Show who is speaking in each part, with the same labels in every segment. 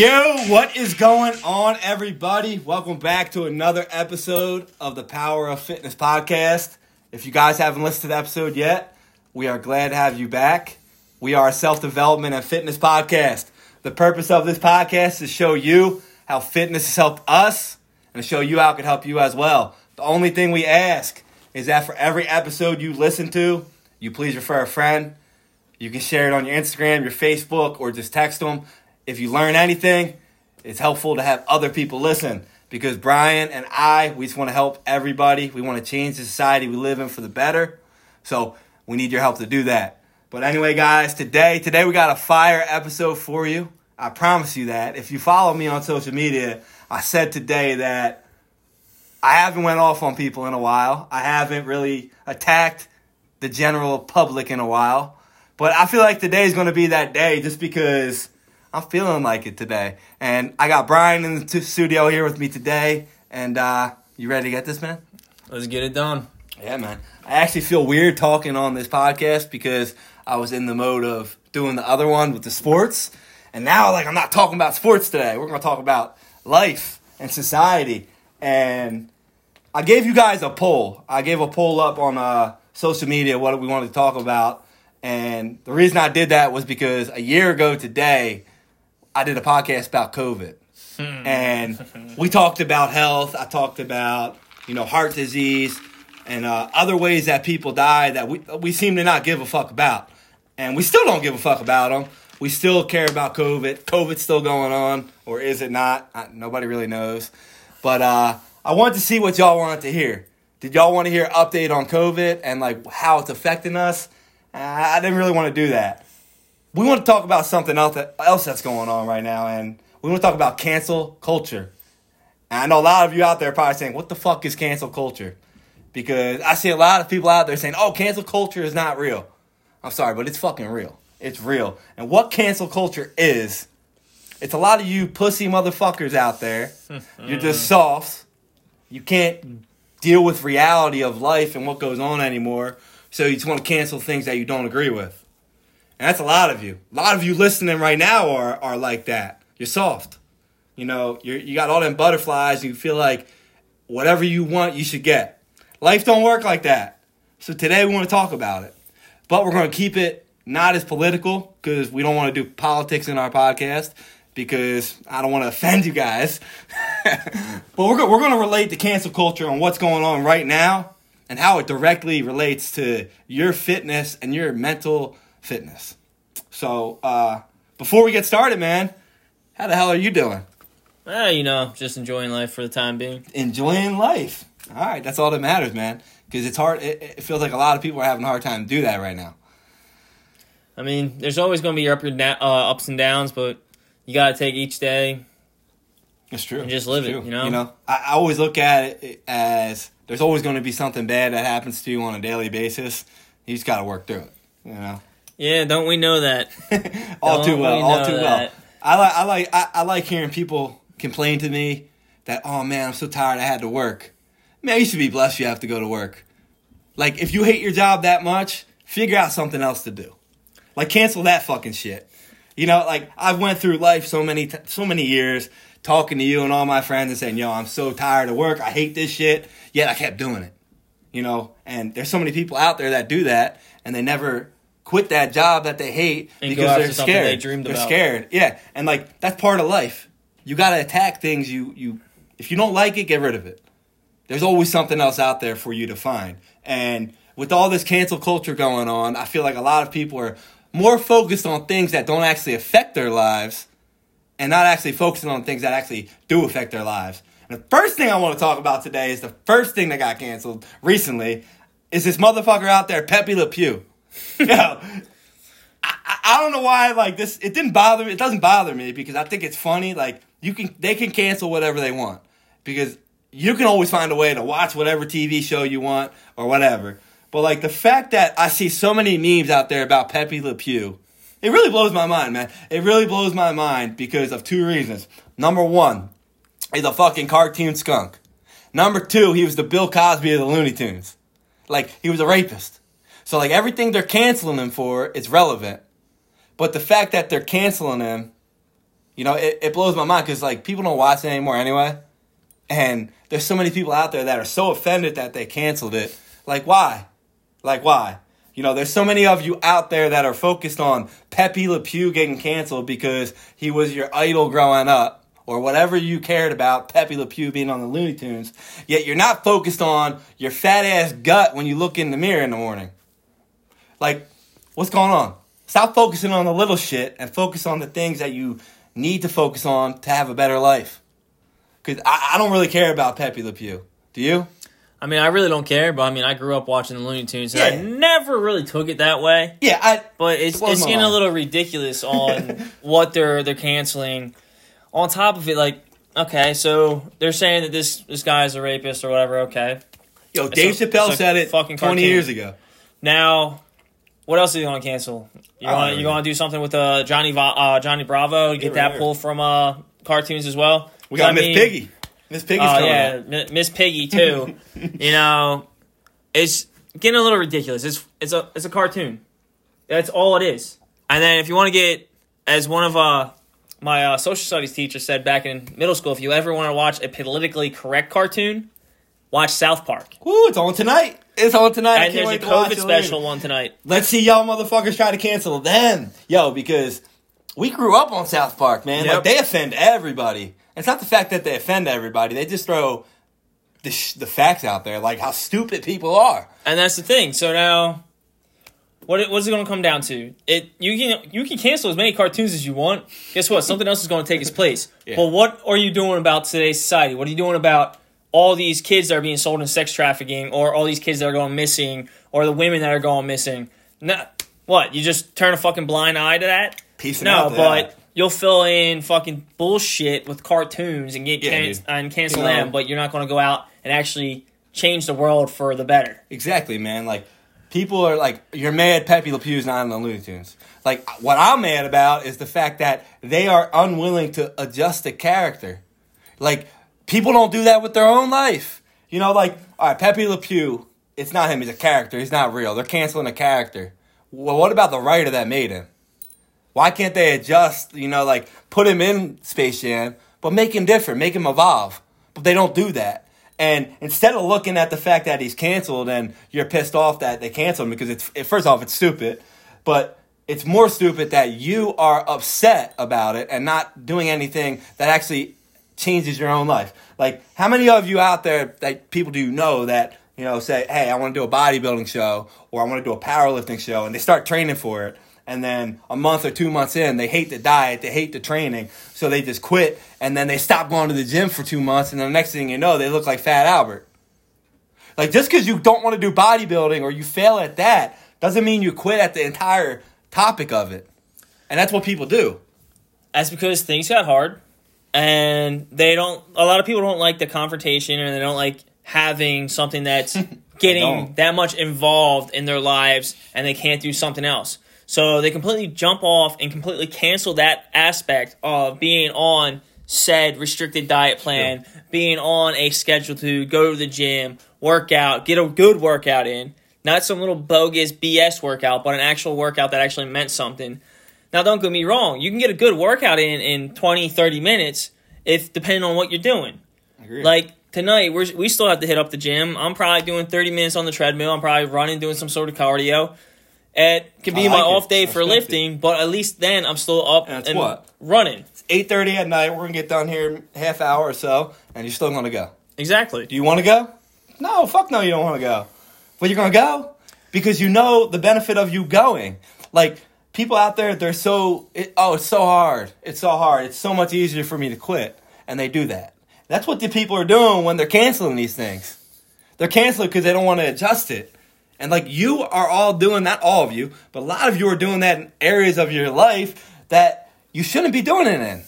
Speaker 1: Yo, what is going on, everybody? Welcome back to another episode of the Power of Fitness podcast. If you guys haven't listened to the episode yet, we are glad to have you back. We are a self development and fitness podcast. The purpose of this podcast is to show you how fitness has helped us and to show you how it can help you as well. The only thing we ask is that for every episode you listen to, you please refer a friend. You can share it on your Instagram, your Facebook, or just text them. If you learn anything, it's helpful to have other people listen because Brian and I, we just want to help everybody. We want to change the society we live in for the better. So we need your help to do that. But anyway, guys, today, today we got a fire episode for you. I promise you that. If you follow me on social media, I said today that I haven't went off on people in a while. I haven't really attacked the general public in a while. But I feel like today is going to be that day just because I'm feeling like it today. And I got Brian in the t- studio here with me today. And uh, you ready to get this, man?
Speaker 2: Let's get it done.
Speaker 1: Yeah, man. I actually feel weird talking on this podcast because I was in the mode of doing the other one with the sports. And now, like, I'm not talking about sports today. We're going to talk about life and society. And I gave you guys a poll. I gave a poll up on uh, social media what we wanted to talk about. And the reason I did that was because a year ago today, I did a podcast about COVID. and we talked about health. I talked about, you know, heart disease and uh, other ways that people die that we, we seem to not give a fuck about. And we still don't give a fuck about them. We still care about COVID. COVID's still going on, or is it not? I, nobody really knows. But uh, I wanted to see what y'all wanted to hear. Did y'all want to hear update on COVID and like how it's affecting us? I didn't really want to do that. We want to talk about something else, that, else that's going on right now, and we want to talk about cancel culture. And I know a lot of you out there are probably saying, "What the fuck is cancel culture?" Because I see a lot of people out there saying, "Oh, cancel culture is not real." I'm sorry, but it's fucking real. It's real. And what cancel culture is, it's a lot of you pussy motherfuckers out there. You're just soft. You can't deal with reality of life and what goes on anymore. So you just want to cancel things that you don't agree with. And that's a lot of you. A lot of you listening right now are, are like that. You're soft. You know, you you got all them butterflies. You feel like whatever you want, you should get. Life don't work like that. So today we want to talk about it. But we're going to keep it not as political because we don't want to do politics in our podcast because I don't want to offend you guys. but we're, we're going to relate to cancel culture and what's going on right now and how it directly relates to your fitness and your mental fitness. So uh, before we get started, man, how the hell are you doing?
Speaker 2: Ah, you know, just enjoying life for the time being.
Speaker 1: Enjoying life. All right, that's all that matters, man. Because it's hard. It, it feels like a lot of people are having a hard time to do that right now.
Speaker 2: I mean, there's always going to be your up and da- uh, ups and downs, but you got to take each day.
Speaker 1: It's true.
Speaker 2: And just live it, you know?
Speaker 1: You know, I, I always look at it as there's always going to be something bad that happens to you on a daily basis. You just got to work through it. You know,
Speaker 2: Yeah, don't we know that?
Speaker 1: all
Speaker 2: Don't
Speaker 1: too well.
Speaker 2: we
Speaker 1: All too well. I like. I like. I, I like hearing people complain to me that, oh man, I'm so tired. I had to work. Man, you should be blessed. You have to go to work. Like, if you hate your job that much, figure out something else to do. Like, cancel that fucking shit. You know, like I've went through life so many, t- so many years talking to you and all my friends and saying, "Yo, I'm so tired of work. I hate this shit." Yet I kept doing it. You know, and there's so many people out there that do that, and they never quit that job that they hate
Speaker 2: And
Speaker 1: because they're scared.
Speaker 2: they dreamed
Speaker 1: they're
Speaker 2: about.
Speaker 1: scared. Yeah, and like that's part of life. You got to attack things. You you if you don't like it, get rid of it. There's always something else out there for you to find. And with all this cancel culture going on, I feel like a lot of people are more focused on things that don't actually affect their lives and not actually focusing on things that actually do affect their lives. And the first thing I want to talk about today is the first thing that got canceled recently is this motherfucker out there, Pepe Le Pew. Yo, I, I- don't know why like this. It didn't bother me. It doesn't bother me because I think it's funny. Like you can, they can cancel whatever they want because you can always find a way to watch whatever TV show you want or whatever. But like the fact that I see so many memes out there about Pepe Le Pew, it really blows my mind, man. It really blows my mind because of two reasons. Number one, he's a fucking cartoon skunk. Number two, he was the Bill Cosby of the Looney Tunes. Like he was a rapist. So like everything they're canceling him for is relevant. But the fact that they're canceling him You know, it, it blows my mind because like people don't watch it anymore anyway, and there's so many people out there that are so offended that they canceled it. Like why? Like why? You know, there's so many of you out there that are focused on Pepe Le Pew getting canceled because he was your idol growing up, or whatever you cared about Pepe Le Pew being on the Looney Tunes. Yet you're not focused on your fat ass gut when you look in the mirror in the morning. Like, what's going on? Stop focusing on the little shit and focus on the things that you need to focus on to have a better life. Because I, I don't really care about Pepe Le Pew. Do you?
Speaker 2: I mean, I really don't care, but I mean, I grew up watching the Looney Tunes, and I
Speaker 1: Yeah.
Speaker 2: never really took it that way.
Speaker 1: Yeah, I.
Speaker 2: But it's it's getting a little ridiculous on what they're they're canceling. On top of it, like okay, so they're saying that this this guy is a rapist or whatever. Okay,
Speaker 1: Yo, Dave Chappelle
Speaker 2: a
Speaker 1: said it
Speaker 2: fucking
Speaker 1: 20
Speaker 2: cartoon.
Speaker 1: years ago.
Speaker 2: now what else are you gonna cancel? You want you gonna do something with uh, Johnny Va- uh, Johnny Bravo? Get that pull from uh, cartoons as well.
Speaker 1: We got Miss
Speaker 2: mean-
Speaker 1: Piggy. Miss Piggy's
Speaker 2: Oh
Speaker 1: coming
Speaker 2: yeah. Miss Piggy too. you know, it's getting a little ridiculous. It's it's a it's a cartoon. That's all it is. And then if you want to get, as one of uh my uh, social studies teacher said back in middle school, if you ever want to watch a politically correct cartoon, watch South Park.
Speaker 1: Woo, it's on tonight. It's on tonight. I
Speaker 2: And
Speaker 1: can't
Speaker 2: there's a
Speaker 1: wait to watch
Speaker 2: COVID special one tonight.
Speaker 1: Let's see y'all motherfuckers try to cancel them. Yo, because we grew up on South Park, man.
Speaker 2: Yep.
Speaker 1: Like, they offend everybody. It's not the fact that they offend everybody. They just throw the, sh- the facts out there, like how stupid people are.
Speaker 2: And that's the thing. So now, what it- what's it going to come down to? It you can you can cancel as many cartoons as you want. Guess what? Something else is going to take its place.
Speaker 1: Yeah.
Speaker 2: But what are you doing about today's society? What are you doing about all these kids that are being sold in sex trafficking, or all these kids that are going missing, or the women that are going missing? No, what? You just turn a fucking blind eye to that?
Speaker 1: Peace
Speaker 2: No,
Speaker 1: out
Speaker 2: but you'll fill in fucking bullshit with cartoons and get
Speaker 1: Yeah,
Speaker 2: can-
Speaker 1: dude.
Speaker 2: and cancel
Speaker 1: You know-
Speaker 2: them, but you're not going to go out and actually change the world for the better.
Speaker 1: Exactly, man. Like people are like, you're mad Pepe Le Pew's not in the Looney Tunes. Like what I'm mad about is the fact that they are unwilling to adjust the character. Like people don't do that with their own life. You know, like all right, Pepe Le Pew. It's not him. He's a character. He's not real. They're canceling a character. Well, what about the writer that made him? Why can't they adjust? You know, like put him in Space Jam, but make him different, make him evolve. But they don't do that. And instead of looking at the fact that he's canceled and you're pissed off that they canceled him because it's it- first off it's stupid, but it's more stupid that you are upset about it and not doing anything that actually changes your own life. Like how many of you out there that people do know that you know say, hey, I want to do a bodybuilding show or I want to do a powerlifting show, and they start training for it and then a month or two months in, they hate the diet, they hate the training, so they just quit, and then they stop going to the gym for two months, and the next thing you know, they look like Fat Albert. Like just because you don't want to do bodybuilding or you fail at that doesn't mean you quit at the entire topic of it, and that's what people do.
Speaker 2: That's because things got hard, and they don't. A lot of people don't like the confrontation, and they don't like having something that's getting that much involved in their lives, and they can't do something else. So they completely jump off and completely cancel that aspect of being on said restricted diet plan, being on a schedule to go to the gym, work out, get a good workout in. Not some little bogus BS workout, but an actual workout that actually meant something. Now, don't get me wrong. You can get a good workout in in 20, 30 minutes if depending on what you're doing. Like tonight, we're, we still have to hit up the gym. I'm probably doing 30 minutes on the treadmill. I'm probably running, doing some sort of cardio. It could be
Speaker 1: I
Speaker 2: my
Speaker 1: it.
Speaker 2: off day for
Speaker 1: respect it.
Speaker 2: lifting, but at least then I'm still up
Speaker 1: And
Speaker 2: and,
Speaker 1: what?
Speaker 2: running.
Speaker 1: Eight thirty at night, we're gonna get done here in half hour or so, and you're still gonna go.
Speaker 2: Exactly.
Speaker 1: Do you want to go? No, fuck no, you don't want to go. But you're gonna go because you know the benefit of you going. Like people out there, they're so it, oh, it's so hard. It's so hard. It's so much easier for me to quit, and they do that. That's what the people are doing when they're canceling these things. They're canceling because they don't want to adjust it. And like you are all doing, not all of you, but a lot of you are doing that in areas of your life that you shouldn't be doing it in.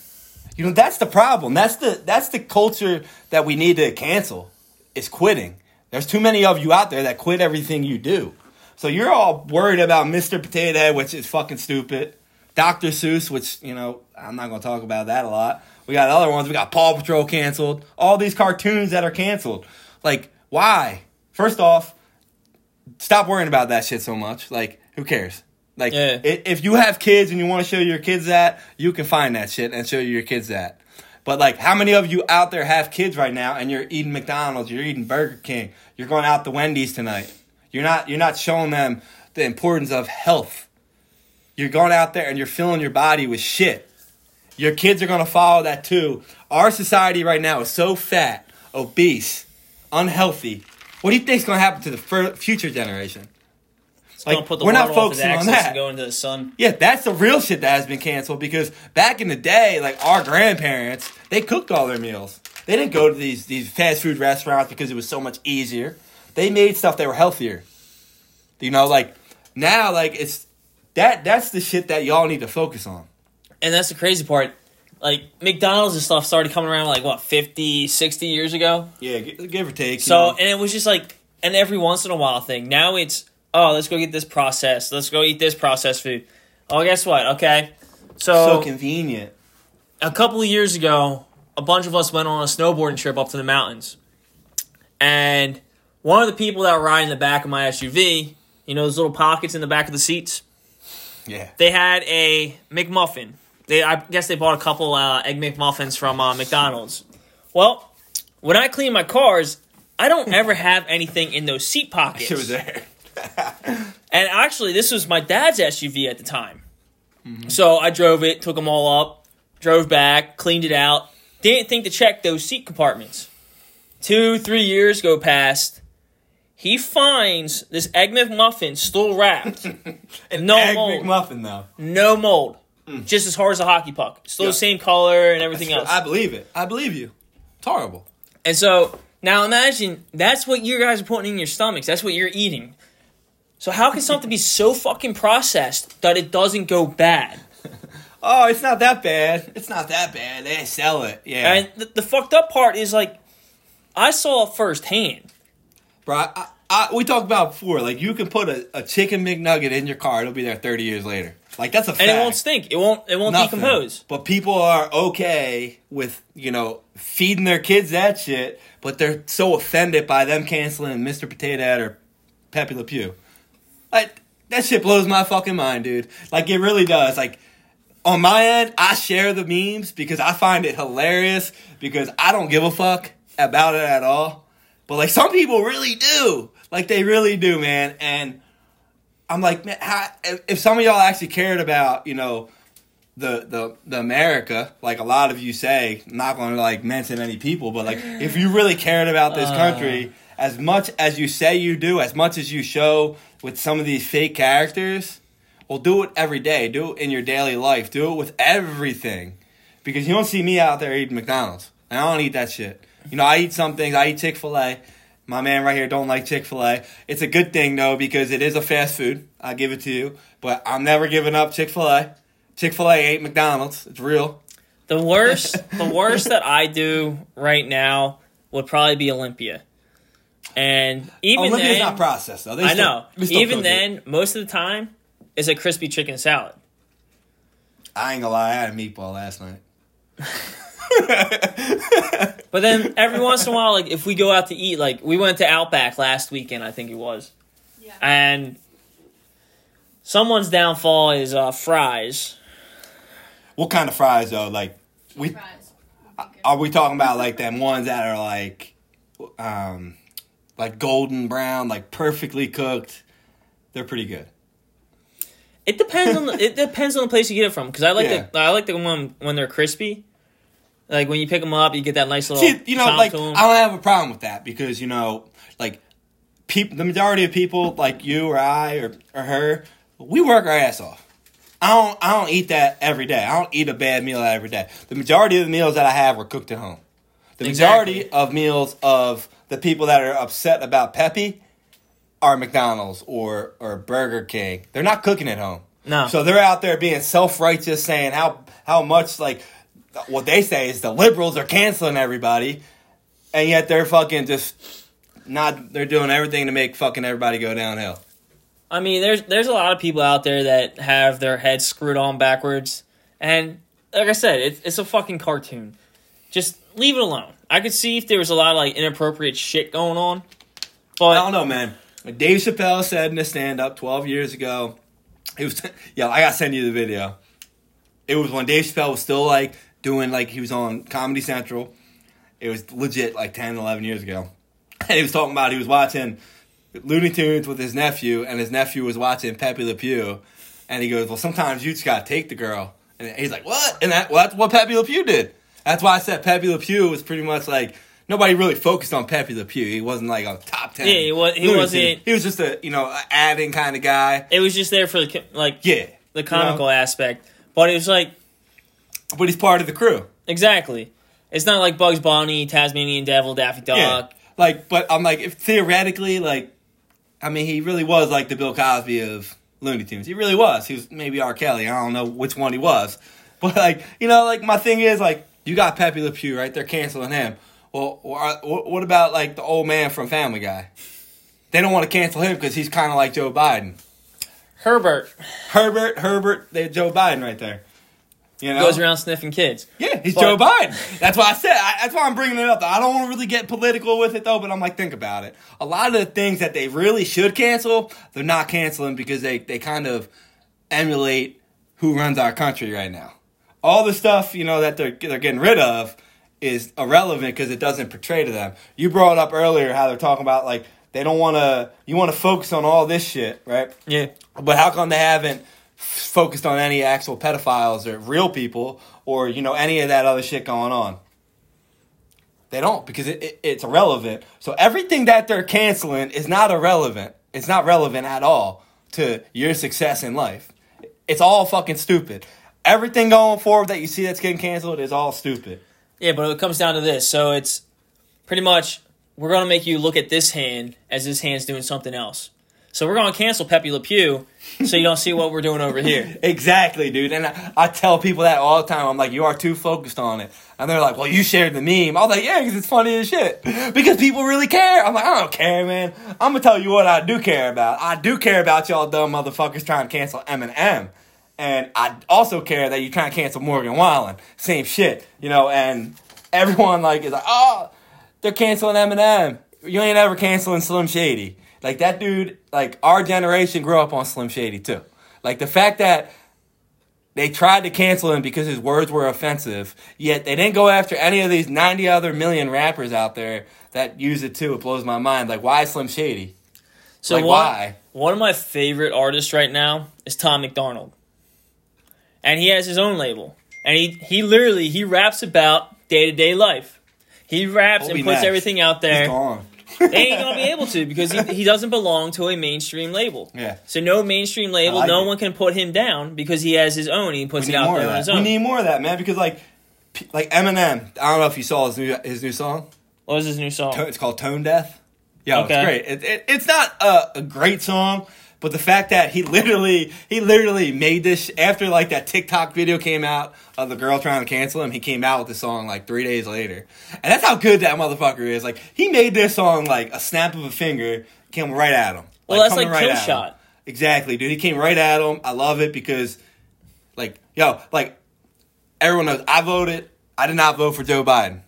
Speaker 1: You know, that's the problem. That's the that's the culture that we need to cancel. Is quitting. There's too many of you out there that quit everything you do. So you're all worried about Mr. Potato Head, which is fucking stupid. Dr. Seuss, which, you know, I'm not gonna talk about that a lot. We got other ones. We got Paw Patrol canceled. All these cartoons that are canceled. Like, why? First off, stop worrying about that shit so much. Like, who cares? Like,
Speaker 2: Yeah.
Speaker 1: if you have kids and you want to show your kids that, you can find that shit and show your kids that. But like, how many of you out there have kids right now and you're eating McDonald's, you're eating Burger King, you're going out to Wendy's tonight? You're not. You're not showing them the importance of health. You're going out there and you're filling your body with shit. Your kids are gonna follow that too. Our society right now is so fat, obese, unhealthy. What do you think's gonna happen to the future generation? Like,
Speaker 2: put the
Speaker 1: we're not
Speaker 2: world off his
Speaker 1: focusing on that.
Speaker 2: and go into the sun.
Speaker 1: Yeah, that's the real shit that has been canceled because back in the day, like our grandparents, they cooked all their meals. They didn't go to these these fast food restaurants because it was so much easier. They made stuff that were healthier. You know, like now, like it's that that's the shit that y'all need to focus on.
Speaker 2: And that's the crazy part. Like McDonald's and stuff started coming around like what 50, 60 years ago.
Speaker 1: Yeah, give or take. you
Speaker 2: So
Speaker 1: know.
Speaker 2: and it was just like an every once in a while thing. Now it's oh let's go get this processed. Let's go eat this processed food. Oh guess what? Okay, so,
Speaker 1: so convenient.
Speaker 2: a couple of years ago, a bunch of us went on a snowboarding trip up to the mountains, and one of the people that were riding the back of my SUV, you know those little pockets in the back of the seats,
Speaker 1: Yeah.
Speaker 2: they had a McMuffin. They, I guess they bought a couple uh, egg McMuffins from uh, McDonald's. Well, when I clean my cars, I don't ever have anything in those seat pockets.
Speaker 1: Shit was there.
Speaker 2: And actually, this was my dad's SUV at the time. So I drove it, took them all up, drove back, cleaned it out. Didn't think to check those seat compartments. Two, three years go past. He finds this Egg McMuffin still wrapped.
Speaker 1: An
Speaker 2: No
Speaker 1: egg
Speaker 2: mold.
Speaker 1: McMuffin though.
Speaker 2: no mold. Mm. Just as hard as a hockey puck. Still
Speaker 1: Yeah.
Speaker 2: the same color and everything else.
Speaker 1: I believe it. I believe you. It's horrible.
Speaker 2: And so now imagine that's what you guys are putting in your stomachs. That's what you're eating. So how can something be so fucking processed that it doesn't go bad?
Speaker 1: Oh, it's not that bad. It's not that bad. They sell it. Yeah.
Speaker 2: And the, the fucked up part is like, I saw it firsthand.
Speaker 1: Bro, I, I, we talked about before. Like, you can put a, a chicken McNugget in your car; it'll be there thirty years later. Like, that's a fact.
Speaker 2: And it won't stink. It won't. It won't
Speaker 1: Nothing.
Speaker 2: decompose.
Speaker 1: But people are okay with you know feeding their kids that shit, but they're so offended by them canceling Mr. Potato Head or Pepe Le Pew. Like that shit blows my fucking mind, dude. Like it really does. Like on my end, I share the memes because I find it hilarious because I don't give a fuck about it at all. But like some people really do. Like they really do, man. And I'm like, man, how, if, some of y'all actually cared about, you know, the the the America, like a lot of you say, I'm not going to like mention any people, but like if you really cared about this uh. country as much as you say you do, as much as you show with some of these fake characters, well, do it every day. Do it in your daily life. Do it with everything, because you don't see me out there eating McDonald's, and I don't eat that shit. You know, I eat some things. I eat Chick Fil A. My man right here don't like Chick Fil A. It's a good thing though because it is a fast food. I give it to you, but I'm never giving up Chick Fil A. Chick Fil A ain't McDonald's. It's real.
Speaker 2: The worst. the worst that I do right now would probably be Olympia. And even
Speaker 1: Olympia's
Speaker 2: then,
Speaker 1: not processed though. They
Speaker 2: I
Speaker 1: still-
Speaker 2: know. Even
Speaker 1: cook it.
Speaker 2: then, most of the time, it's a crispy chicken salad.
Speaker 1: I ain't gonna lie. I had a meatball last night.
Speaker 2: But then every once in a while, like if we go out to eat, like we went to Outback last weekend, I think it was,
Speaker 3: Yeah.
Speaker 2: and someone's downfall is uh, fries.
Speaker 1: What kind of fries though? Like we
Speaker 3: Fries.
Speaker 1: are we talking about like them ones that are like, um, like golden brown, like perfectly cooked. They're pretty good.
Speaker 2: It depends on the, it depends on the place you get it from because I like
Speaker 1: Yeah.
Speaker 2: the I like the one when they're crispy. Like when you pick them up, you get that nice little.
Speaker 1: See, you know, like. I don't have a problem with that because you know, like people, the majority of people, like you or I or, or her, we work our ass off. I don't, I don't eat that every day. I don't eat a bad meal every day. The majority of the meals that I have were cooked at home. The majority
Speaker 2: Exactly.
Speaker 1: of meals of the people that are upset about Pepe are McDonald's or or Burger King. They're not cooking at home.
Speaker 2: No.
Speaker 1: So they're out there being self righteous, saying how how much like what they say is the liberals are canceling everybody, and yet they're fucking just not. They're doing everything to make fucking everybody go downhill.
Speaker 2: I mean, there's there's a lot of people out there that have their heads screwed on backwards, and like I said, it, it's a fucking cartoon. Just leave it alone. I could see if there was a lot of like inappropriate shit going on, but I
Speaker 1: don't know, man. Dave Chappelle said in a stand up 12 years ago, It was yo. I gotta send you the video. It was when Dave Chappelle was still like doing like he was on Comedy Central. It was legit like 10, 11 years ago, and he was talking about he was watching Looney Tunes with his nephew, and his nephew was watching Pepe Le Pew, and he goes, "Well, sometimes you just gotta take the girl," and he's like, "What?" And that well, that's what Pepe Le Pew did. That's why I said Pepe Le Pew was pretty much like nobody really focused on Pepe Le Pew. He wasn't like a top ten.
Speaker 2: Yeah, he was- he
Speaker 1: Looney
Speaker 2: wasn't-.
Speaker 1: He was just a you know adding kind of guy.
Speaker 2: It was just there for the like
Speaker 1: Yeah,
Speaker 2: the comical
Speaker 1: You know?
Speaker 2: aspect, but it was like
Speaker 1: but he's part of the crew.
Speaker 2: exactly. It's not like Bugs Bunny, Tasmanian Devil, Daffy Duck.
Speaker 1: Yeah, like, but I'm like, if theoretically, like, I mean, he really was like the Bill Cosby of Looney Tunes. He really was. He was maybe R. Kelly. I don't know which one he was, but like, you know, like my thing is like, you got Pepe Le Pew, right? They're canceling him. Well, wha- wha- what about like the old man from Family Guy? They don't want to cancel him because he's kind of like Joe Biden.
Speaker 2: Herbert
Speaker 1: Herbert, Herbert, they're Joe Biden right there. You know,
Speaker 2: goes around sniffing kids.
Speaker 1: Yeah, he's
Speaker 2: But-
Speaker 1: Joe Biden. That's why I said. I, that's why I'm bringing it up. I don't want to really get political with it though, but I'm like, think about it. A lot of the things that they really should cancel, they're not canceling because they they kind of emulate who runs our country right now. All the stuff you know that they're they're getting rid of is irrelevant because it doesn't portray to them. You brought up earlier how they're talking about like they don't want to. You want to focus on all this shit, right?
Speaker 2: Yeah.
Speaker 1: But how come they haven't focused on any actual pedophiles or real people or you know any of that other shit going on? They don't because it, it, it's irrelevant. So everything that they're canceling is not irrelevant. It's not relevant at all to your success in life. It's all fucking stupid. Everything going forward that you see that's getting canceled is all stupid.
Speaker 2: Yeah, but it comes down to this. So it's pretty much we're gonna make you look at this hand as this hand's doing something else. So we're gonna cancel Pepe Le Pew so you don't see what we're doing over here.
Speaker 1: Exactly, dude. And I, I tell people that all the time. I'm like, you are too focused on it. And they're like, well, you shared the meme. I was like, yeah, because it's funny as shit. Because people really care. I'm like, I don't care, man. I'm going to tell you what I do care about. I do care about y'all dumb motherfuckers trying to cancel Eminem. And I also care that you're trying to cancel Morgan Wallen. Same shit, you know, and everyone like is like, oh, they're canceling Eminem. You ain't ever canceling Slim Shady. Like that dude, like our generation grew up on Slim Shady too. Like the fact that they tried to cancel him because his words were offensive, yet they didn't go after any of these 90 other million rappers out there that use it too. It blows my mind. Like, why Slim Shady?
Speaker 2: So
Speaker 1: Like,
Speaker 2: one,
Speaker 1: why?
Speaker 2: one of my favorite artists right now is Tom MacDonald. And he has his own label. And he, he literally he raps about day to day life. He raps and puts everything out there. They ain't gonna be able to because he, he doesn't belong to a mainstream label.
Speaker 1: Yeah.
Speaker 2: So no mainstream label,
Speaker 1: like
Speaker 2: no
Speaker 1: it.
Speaker 2: one can put him down because he has his own. He puts it out there on his
Speaker 1: that. We need more of that, man. Because like, like Eminem. I don't know if you saw his new his new song.
Speaker 2: what was his new song?
Speaker 1: It's called Tone Deaf. Yeah,
Speaker 2: Okay.
Speaker 1: it's great. It, it, it's not a, a great song, but the fact that he literally he literally made this after like that TikTok video came out of the girl trying to cancel him. He came out with the song like three days later, and that's how good that motherfucker is. Like he made this song like a snap of a finger, came right at him.
Speaker 2: Well, that's like Kill
Speaker 1: at him.
Speaker 2: Shot.
Speaker 1: Exactly, dude. He came right at him. I love it because, like, yo, like everyone knows I voted. I did not vote for Joe Biden.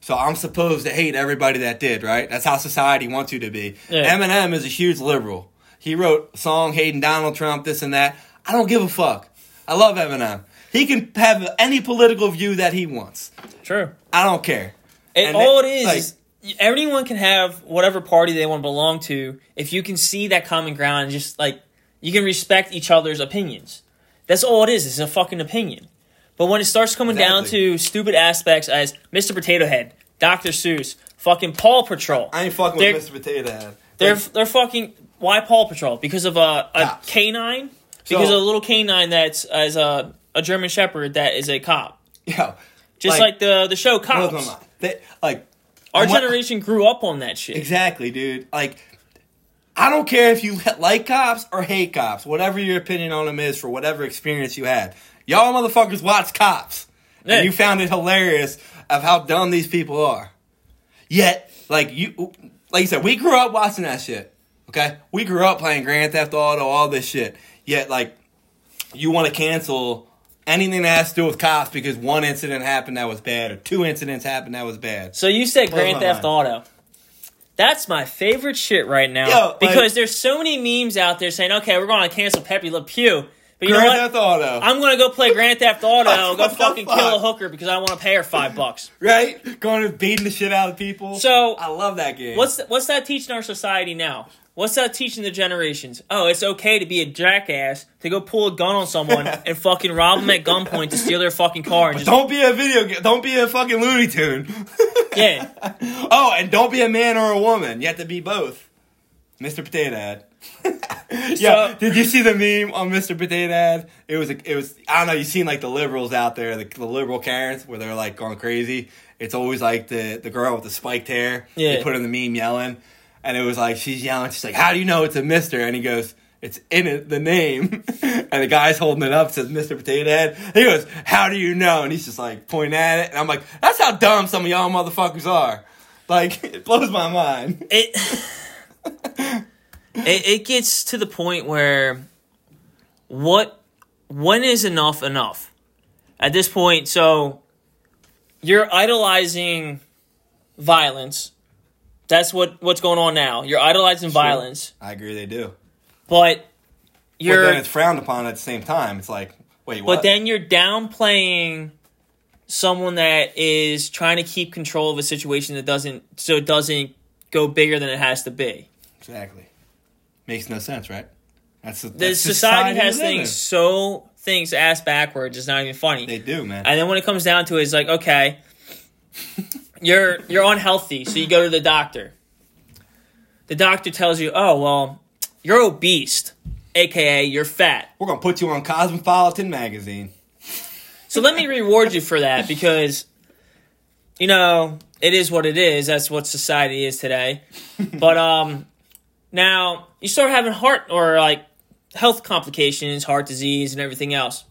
Speaker 1: So I'm supposed to hate everybody that did, right? That's how society wants you to be.
Speaker 2: Yeah.
Speaker 1: Eminem is a huge liberal. He wrote a song hating Donald Trump, this and that. I don't give a fuck. I love Eminem. He can have any political view that he wants.
Speaker 2: True.
Speaker 1: I don't care.
Speaker 2: It,
Speaker 1: And
Speaker 2: all
Speaker 1: they-
Speaker 2: it is
Speaker 1: like-
Speaker 2: is everyone can have whatever party they want to belong to if you can see that common ground and just like you can respect each other's opinions. That's all it is. It's a fucking opinion. But when it starts coming down to stupid aspects as Mr. Potato Head, Dr. Seuss, fucking Paw Patrol,
Speaker 1: I ain't fucking
Speaker 2: They're-
Speaker 1: with Mr. Potato Head.
Speaker 2: they're they're fucking why Paw Patrol? Because of a, a
Speaker 1: Cops.
Speaker 2: canine? Because
Speaker 1: So-
Speaker 2: of a little canine that's as a a German Shepherd that is a cop.
Speaker 1: Yeah.
Speaker 2: Just like, the the show
Speaker 1: blows
Speaker 2: Cops.
Speaker 1: my mind. They- like
Speaker 2: Our
Speaker 1: and what-
Speaker 2: generation grew up on that shit.
Speaker 1: Exactly, dude. Like, I don't care if you like cops or hate cops, whatever your opinion on them is for whatever experience you had. Y'all motherfuckers watch cops.
Speaker 2: Yeah.
Speaker 1: And you found it hilarious of how dumb these people are. Yet, like you like you said, we grew up watching that shit. Okay? We grew up playing Grand Theft Auto, all this shit. Yet like you want to cancel anything that has to do with cops because one incident happened that was bad or two incidents happened that was bad.
Speaker 2: So you said
Speaker 1: Blows
Speaker 2: Grand Theft
Speaker 1: mind.
Speaker 2: Auto. That's my favorite shit right now
Speaker 1: Yo, like-
Speaker 2: because there's so many memes out there saying, "Okay, we're going to cancel Pepe Le Pew," but you know
Speaker 1: Grand
Speaker 2: what?
Speaker 1: Theft Auto.
Speaker 2: I'm going to go play Grand Theft Auto, go
Speaker 1: What the
Speaker 2: fucking kill a hooker because I want to pay her five bucks.
Speaker 1: right? Going and beating the shit out of people.
Speaker 2: So
Speaker 1: I love that game.
Speaker 2: what's what's that teaching our society now? What's that teaching the generations? Oh, it's okay to be a jackass to go pull a gun on someone and fucking rob them at gunpoint to steal their fucking car and just
Speaker 1: Don't be a video game. Don't be a fucking Looney Tune.
Speaker 2: yeah.
Speaker 1: oh, and don't be a man or a woman. You have to be both. Mr. Potato Head. yeah.
Speaker 2: So-
Speaker 1: Did you see the meme on Mr. Potato Head? It was. It was. I don't know. You seen like the liberals out there, the, the liberal Karens, where they're like going crazy. It's always like the the girl with the spiked hair.
Speaker 2: Yeah.
Speaker 1: They put in the meme yelling, and it was like she's yelling. She's like, "How do you know it's a Mister?" And he goes. It's in it, the name, and the guy's holding it up. Says Mr. Potato Head. He goes, "How do you know?" And he's just like pointing at it, and I'm like, "That's how dumb some of y'all motherfuckers are." Like, it blows my mind.
Speaker 2: it, it it gets to the point where what when is enough enough at this point so you're idolizing violence that's what what's going on now you're idolizing violence
Speaker 1: I agree, they do.
Speaker 2: but you're but
Speaker 1: then it's frowned upon at the same time. It's like, wait, what?
Speaker 2: but then you're downplaying someone that is trying to keep control of a situation that doesn't so it doesn't go bigger than it has to be
Speaker 1: exactly makes no sense, right? That's the,
Speaker 2: the
Speaker 1: that's
Speaker 2: society, has things so things ass backwards. It's not even funny.
Speaker 1: They do, man.
Speaker 2: and then when it comes down to it, it's like okay, you're you're unhealthy, so you go to the doctor. The doctor tells you, oh well, you're obese, aka you're fat.
Speaker 1: We're gonna put you on Cosmopolitan magazine.
Speaker 2: So let me reward you for that because, you know, it is what it is. That's what society is today. But um, now you start having heart or like health complications, heart disease, and everything else.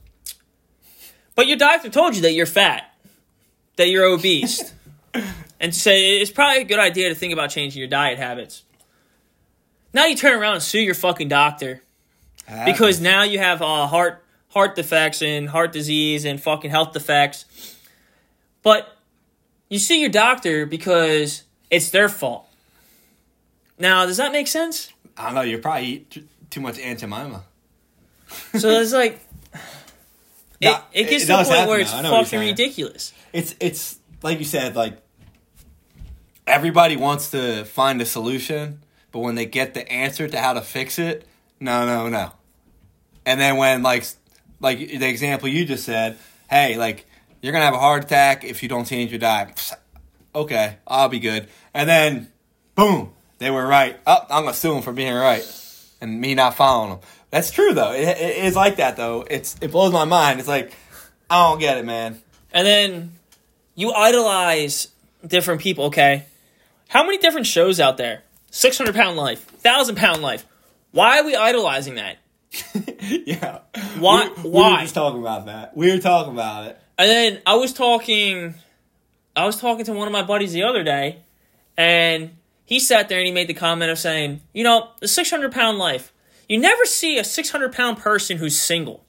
Speaker 2: But your doctor told you that you're fat, that you're obese, and say it's probably a good idea to think about changing your diet habits. Now you turn around and sue your fucking doctor because now you have uh, heart heart defects and heart disease and fucking health defects. But you see your doctor because it's their fault. Now, does that make sense?
Speaker 1: I don't know. You probably eat too much Aunt Jemima.
Speaker 2: So it's like it, it gets
Speaker 1: it
Speaker 2: to the point where it's
Speaker 1: now. I know what you're
Speaker 2: fucking ridiculous.
Speaker 1: It's it's like you said, like everybody wants to find a solution, but when they get the answer to how to fix it, no, no, no. And then when like like the example you just said, hey, like you're gonna have a heart attack if you don't change your diet. Okay, I'll be good. And then, boom, they were right. Oh, I'm gonna sue them for being right and me not following them. That's true though. It, it's like that though. It's it blows my mind. It's like I don't get it, man.
Speaker 2: And then you idolize different people, okay? How many different shows out there? 600 pound life, 1,000 pound life. Why are we idolizing that?
Speaker 1: yeah.
Speaker 2: Why-
Speaker 1: We, we
Speaker 2: why?
Speaker 1: were just talking about that. We were talking about it.
Speaker 2: And then I was talking, I was talking to one of my buddies the other day, and he sat there and he made the comment of saying, you know, the 600 pound life, you never see a 600 pound person who's single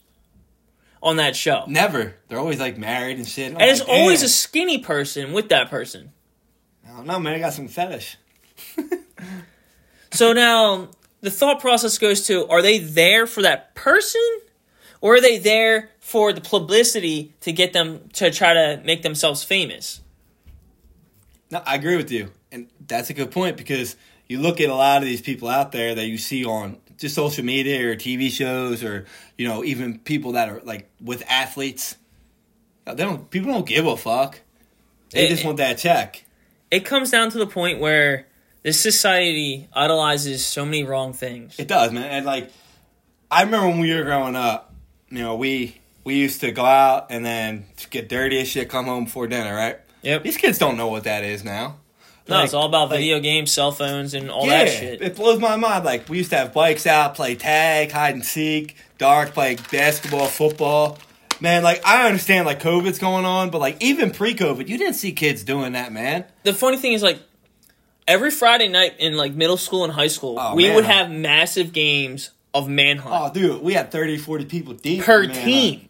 Speaker 2: on that show.
Speaker 1: Never. They're always like married and shit. I'm
Speaker 2: And it's
Speaker 1: like,
Speaker 2: always
Speaker 1: damn.
Speaker 2: a skinny person with that person.
Speaker 1: Don't know, man. I got some fetish.
Speaker 2: So now the thought process goes to are they there for that person or are they there for the publicity to get them to try to make themselves famous?
Speaker 1: No, I agree with you, and that's a good point because you look at a lot of these people out there that you see on just social media or TV shows, or you know, even people that are like with athletes. They don't. People don't give a fuck. They
Speaker 2: It-
Speaker 1: just eh. want that check.
Speaker 2: It comes down to the point where this society idolizes so many wrong things.
Speaker 1: It does, man. And like, I remember when we were growing up, you know, we we used to go out and then get dirty as shit, come home before dinner, right?
Speaker 2: Yep.
Speaker 1: These kids don't know what that is now.
Speaker 2: No,
Speaker 1: Like-
Speaker 2: it's all about
Speaker 1: like-
Speaker 2: video games, cell phones, and all
Speaker 1: yeah,
Speaker 2: that shit.
Speaker 1: it blows my mind. Like we used to have bikes out, play tag, hide and seek, darts, play basketball, football. Man, like I understand like COVID's going on, but like even pre-COVID, you didn't see kids doing that, man.
Speaker 2: the funny thing is like every Friday night in like middle school and high school,
Speaker 1: Oh,
Speaker 2: we would
Speaker 1: Manhunt.
Speaker 2: have massive games of manhunt
Speaker 1: Oh, dude, we had 30, 40 people deep
Speaker 2: per
Speaker 1: man.
Speaker 2: team.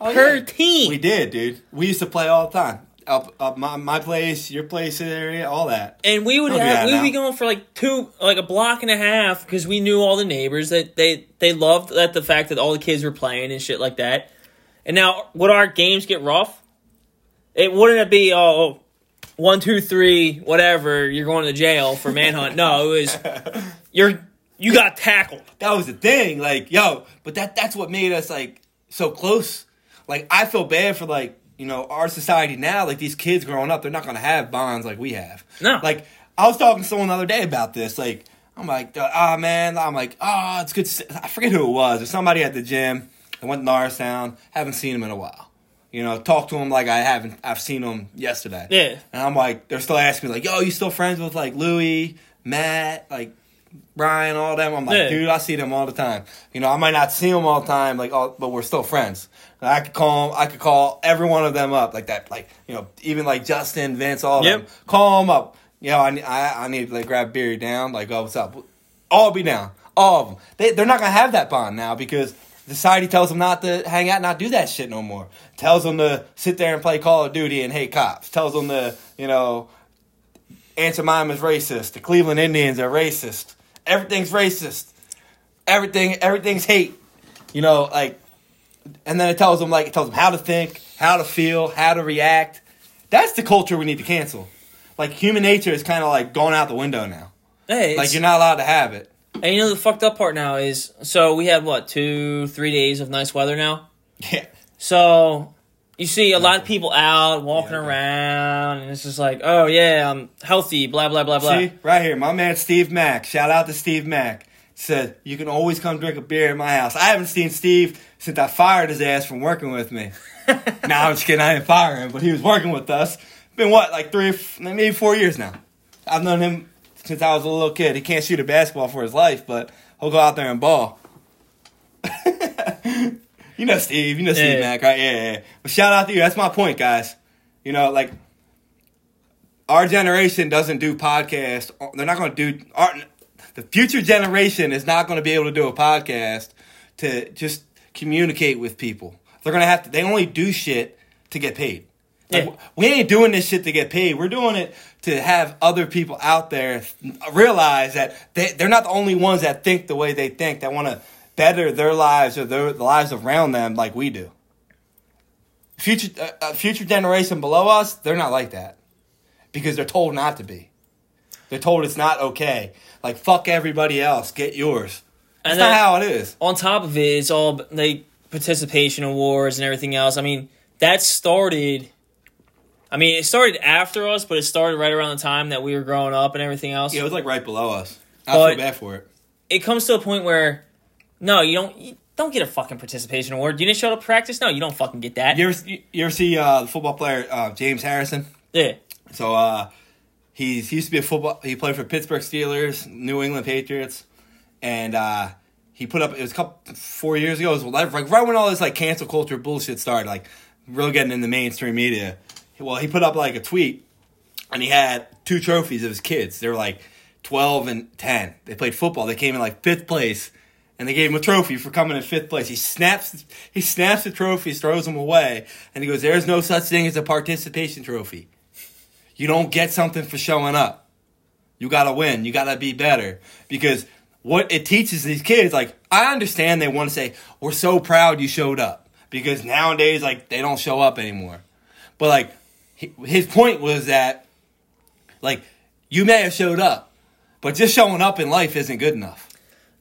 Speaker 1: Oh,
Speaker 2: per
Speaker 1: yeah.
Speaker 2: team.
Speaker 1: We did, dude. We used to play all the time. up up my my place, your place area, all that.
Speaker 2: And we would
Speaker 1: Don't
Speaker 2: have, we would be going for like two, like a block and a half, because we knew all the neighbors that they they loved that the fact that all the kids were playing and shit like that. And now, would our games get rough? It wouldn't it be oh, one, two, three, whatever. You're going to jail for manhunt. no, it was you're you got tackled.
Speaker 1: That was the thing. Like, yo, but that that's what made us like so close. Like, I feel bad for like you know our society now. Like these kids growing up, they're not gonna have bonds like we have.
Speaker 2: No.
Speaker 1: Like I was talking to someone the other day about this. Like I'm like, ah man, I'm like, ah, it's good. To see. I forget who it was. Or somebody at the gym. I went to Norristown. Haven't seen him in a while. You know, talk to him like I haven't. I've seen him yesterday.
Speaker 2: Yeah.
Speaker 1: And I'm like, they're still asking me like, yo, you still friends with like Louis, Matt, like Brian, all them? I'm like,
Speaker 2: Yeah.
Speaker 1: dude, I see them all the time. You know, I might not see them all the time, like, all, but we're still friends. And I could call them. I could call every one of them up like that, like you know, even like Justin, Vince, all of
Speaker 2: Yep.
Speaker 1: them. Call them up. You know, I, I I need to like grab Barry down, like, oh, what's up? All be down, all of them. They they're not gonna have that bond now because. Society tells them not to hang out, not do that shit no more. Tells them to sit there and play Call of Duty and hate cops. Tells them to, you know, Aunt Jemima is racist. The Cleveland Indians are racist. Everything's racist. Everything, everything's hate. You know, like, and then it tells them like it tells them how to think, how to feel, how to react. That's the culture we need to cancel. Like human nature is kind of like going out the window now.
Speaker 2: Hey,
Speaker 1: Like you're not allowed to have it.
Speaker 2: And you know the fucked up part now is so we had what two, three days of nice weather now.
Speaker 1: Yeah.
Speaker 2: So you see a lot of people out walking
Speaker 1: Yeah, okay.
Speaker 2: around, and it's just like, oh yeah, I'm healthy, blah blah blah blah.
Speaker 1: See, right here, my man Steve Mack. Shout out to Steve Mack. Said you can always come drink a beer at my house. I haven't seen Steve since I fired his ass from working with me. no, I'm just kidding. I didn't fire him, but he was working with us. Been what, like three, maybe four years now. I've known him since I was a little kid. He can't shoot a basketball for his life, but he'll go out there and ball. you know Steve. You know Steve
Speaker 2: Yeah.
Speaker 1: Mack, right? Yeah, yeah, yeah. But shout out to you. That's my point, guys. You know, like our generation doesn't do podcasts. They're not going to do our, the future generation is not going to be able to do a podcast to just communicate with people. They're going to have to. They only do shit to get paid. Like,
Speaker 2: Yeah.
Speaker 1: We ain't doing this shit to get paid. We're doing it to have other people out there realize that they, they're not the only ones that think the way they think. That want to better their lives or their, the lives around them like we do. Future, uh, uh, future generation below us, they're not like that because they're told not to be. They're told it's not okay. Like fuck everybody else, get yours. That's
Speaker 2: And
Speaker 1: not how it is.
Speaker 2: On top of it, it's all like participation awards and everything else. I mean, that started. I mean, it started after us, but it started right around the time that we were growing up and everything else.
Speaker 1: Yeah, it was like right below us. I
Speaker 2: But-
Speaker 1: feel bad for it.
Speaker 2: It comes to a point where, no, you don't. You don't get a fucking participation award. You didn't show up to practice. No, you don't fucking get that.
Speaker 1: You ever you ever see uh, the football player uh, James Harrison?
Speaker 2: yeah.
Speaker 1: So uh, he's he used to be a football. He played for Pittsburgh Steelers, New England Patriots, and uh, he put up. It was a couple four years ago. It was like right when all this like cancel culture bullshit started, like really getting in the mainstream media. Well, he put up like a tweet, and he had two trophies of his kids. They were like twelve and ten. They played football. They came in like fifth place. And they gave him a trophy for coming in fifth place. He snaps, he snaps the trophies, throws them away, and he goes, "There's no such thing as a participation trophy." You don't get something for showing up. You gotta win. You gotta be better. Because what it teaches these kids, like, I understand they want to say, we're so proud you showed up. Because nowadays, like, they don't show up anymore. But, like, his point was that, like, you may have showed up, but just showing up in life isn't good enough.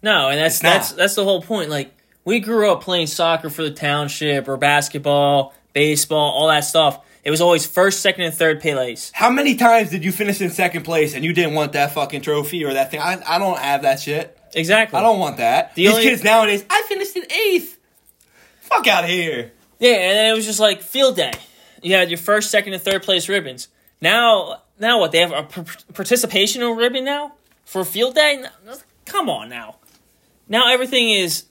Speaker 2: No, and that's that's that's the whole point. Like we grew up playing soccer for the township or basketball, baseball, all that stuff. It was always first, second, and third place.
Speaker 1: How many times did you finish in second place and you didn't want that fucking trophy or that thing? I, I don't have that shit.
Speaker 2: Exactly.
Speaker 1: I don't want that.
Speaker 2: The
Speaker 1: These
Speaker 2: only-
Speaker 1: kids nowadays, I finished in eighth. Fuck out of here.
Speaker 2: Yeah, and then it was just like field day. You had your first, second, and third place ribbons. Now, now what? They have a par- participation ribbon now for field day. Come on now. Now everything is.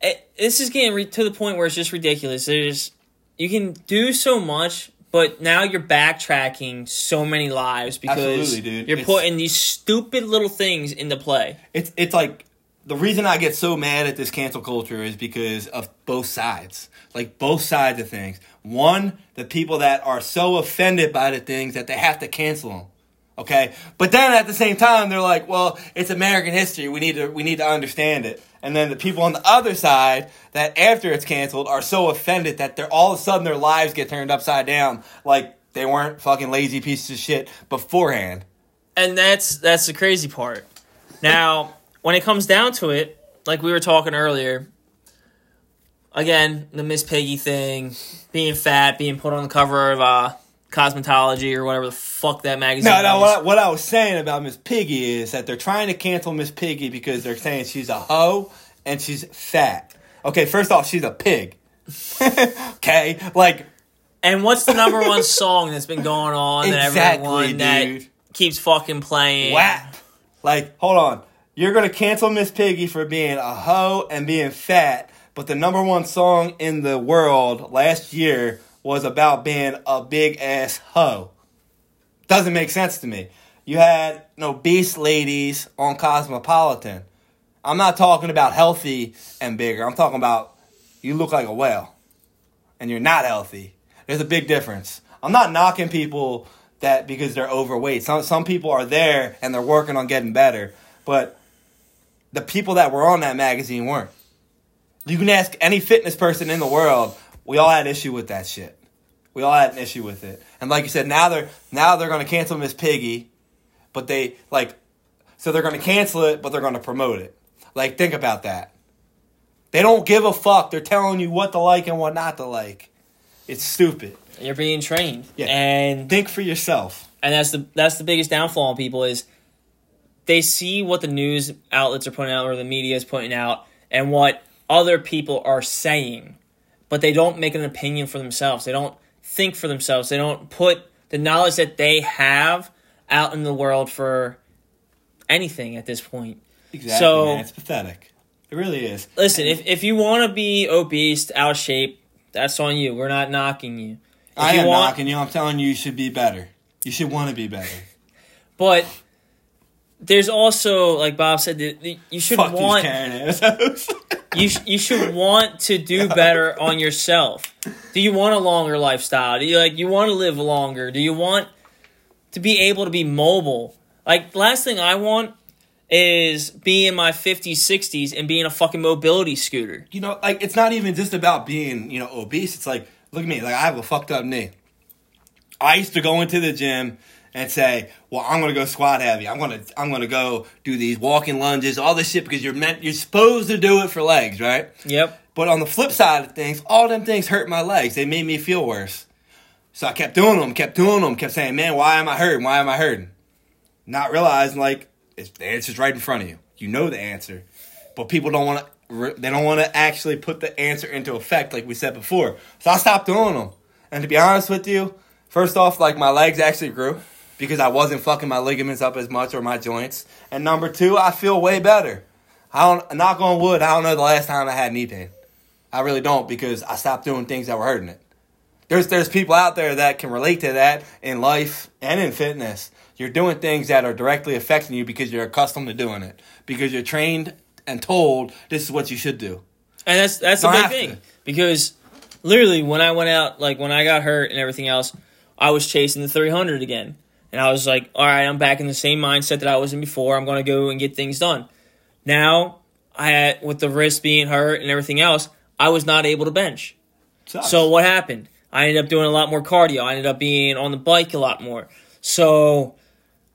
Speaker 2: It, this is getting re- to the point where it's just ridiculous. There's you can do so much, but now you're backtracking so many lives because you're
Speaker 1: It's-
Speaker 2: putting these stupid little things into play.
Speaker 1: It's it's like the reason I get so mad at this cancel culture is because of both sides. Like both sides of things. One, the people that are so offended by the things that they have to cancel them. Okay? But then at the same time they're like, well, it's American history. We need to we need to understand it. And then the people on the other side that after it's canceled are so offended that they're all of a sudden their lives get turned upside down like they weren't fucking lazy pieces of shit beforehand.
Speaker 2: and that's that's the crazy part. Now, when it comes down to it, like we were talking earlier, again, the Miss Piggy thing, being fat, being put on the cover of uh, Cosmetology or whatever the fuck that magazine.
Speaker 1: No, no. What I, what I was saying about Miss Piggy is that they're trying to cancel Miss Piggy because they're saying she's a hoe and she's fat. Okay, first off, she's a pig. okay, like
Speaker 2: And what's the number one song that's been going on that
Speaker 1: Exactly,
Speaker 2: everyone that
Speaker 1: dude.
Speaker 2: keeps fucking playing?
Speaker 1: WAP. Like, hold on, you're gonna cancel Miss Piggy for being a hoe and being fat, but the number one song in the world last year was about being a big ass hoe. Doesn't make sense to me. You had obese ladies on Cosmopolitan. I'm not talking about healthy and bigger. I'm talking about you look like a whale and you're not healthy. There's a big difference. I'm not knocking people that because they're overweight. Some some people are there and they're working on getting better, but the people that were on that magazine weren't. You can ask any fitness person in the world. We all had issue with that shit. We all had an issue with it. And like you said, now they're now they're gonna cancel Miss Piggy, but they like so they're gonna cancel it, but they're gonna promote it. Like think about that. They don't give a fuck. They're telling you what to like and what not to like. It's stupid.
Speaker 2: You're being trained,
Speaker 1: Yeah.
Speaker 2: and
Speaker 1: Think for yourself.
Speaker 2: and that's the that's the biggest downfall on people is they see what the news outlets are putting out or the media is putting out and what other people are saying but they don't make an opinion for themselves they don't think for themselves they don't put the knowledge that they have out in the world for anything at this point
Speaker 1: Exactly.
Speaker 2: So-
Speaker 1: man. It's pathetic. It really is.
Speaker 2: listen if, if you want to be obese out of shape that's on you we're not knocking you if
Speaker 1: I
Speaker 2: you
Speaker 1: am
Speaker 2: want-
Speaker 1: knocking you. I'm telling you, you should be better. You should want to be better.
Speaker 2: but there's also like bob said that you should
Speaker 1: Fuck
Speaker 2: want you sh- you should want to do better on yourself. Do you want a longer lifestyle? Do you like you want to live longer? Do you want to be able to be mobile? Like last thing I want is be in my 50s, 60s and being a fucking mobility scooter.
Speaker 1: you know, like it's not even just about being, you know, obese. It's like, look at me, like I have a fucked up knee. I used to go into the gym and say, "Well, I'm gonna go squat heavy. I'm gonna, I'm gonna go do these walking lunges, all this shit because you're meant, you're supposed to do it for legs, right?"
Speaker 2: Yep.
Speaker 1: But on the flip side of things, all them things hurt my legs. They made me feel worse. So I kept doing them, kept doing them, kept saying, "Man, why am I hurting? Why am I hurting?" Not realizing like it's, the answer's right in front of you. You know the answer, but people don't want to. They don't want to actually put the answer into effect, like we said before. So I stopped doing them. And to be honest with you, first off, like my legs actually grew because I wasn't fucking my ligaments up as much or my joints. And number two, I feel way better. I don't. Knock on wood. I don't know the last time I had knee pain. I really don't because I stopped doing things that were hurting it. There's there's people out there that can relate to that in life and in fitness. You're doing things that are directly affecting you because you're accustomed to doing it. Because you're trained and told this is what you should do.
Speaker 2: And that's that's the big thing
Speaker 1: to.
Speaker 2: because literally when I went out, like when I got hurt and everything else, I was chasing the 300 again, and I was like, all right, I'm back in the same mindset that I was in before. I'm gonna go and get things done. Now, I had with the wrist being hurt and everything else, I was not able to bench.
Speaker 1: Sucks.
Speaker 2: So what happened? I ended up doing a lot more cardio. I ended up being on the bike a lot more. So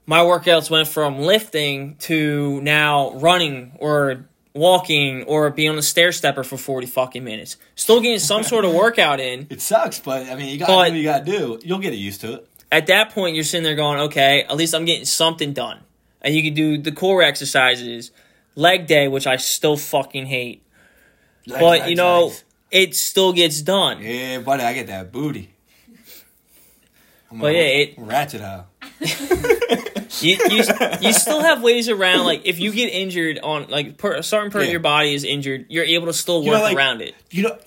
Speaker 2: my workouts went from lifting to now running or walking or being on the stair stepper for 40 fucking minutes. Still getting some sort of workout in.
Speaker 1: it sucks, but I mean you gotta do what you gotta do. You'll get used to it.
Speaker 2: At that point, you're sitting there going, okay, at least I'm getting something done. And you can do the core exercises, leg day, which I still fucking hate. But, you know, it still gets done.
Speaker 1: Yeah, buddy, I get that booty. I'm
Speaker 2: But yeah, it-
Speaker 1: ratchet out.
Speaker 2: you, you, you still have ways around like if you get injured on like per, a certain part of your body is injured you're able to still
Speaker 1: You
Speaker 2: work
Speaker 1: know, like-
Speaker 2: around it
Speaker 1: You know,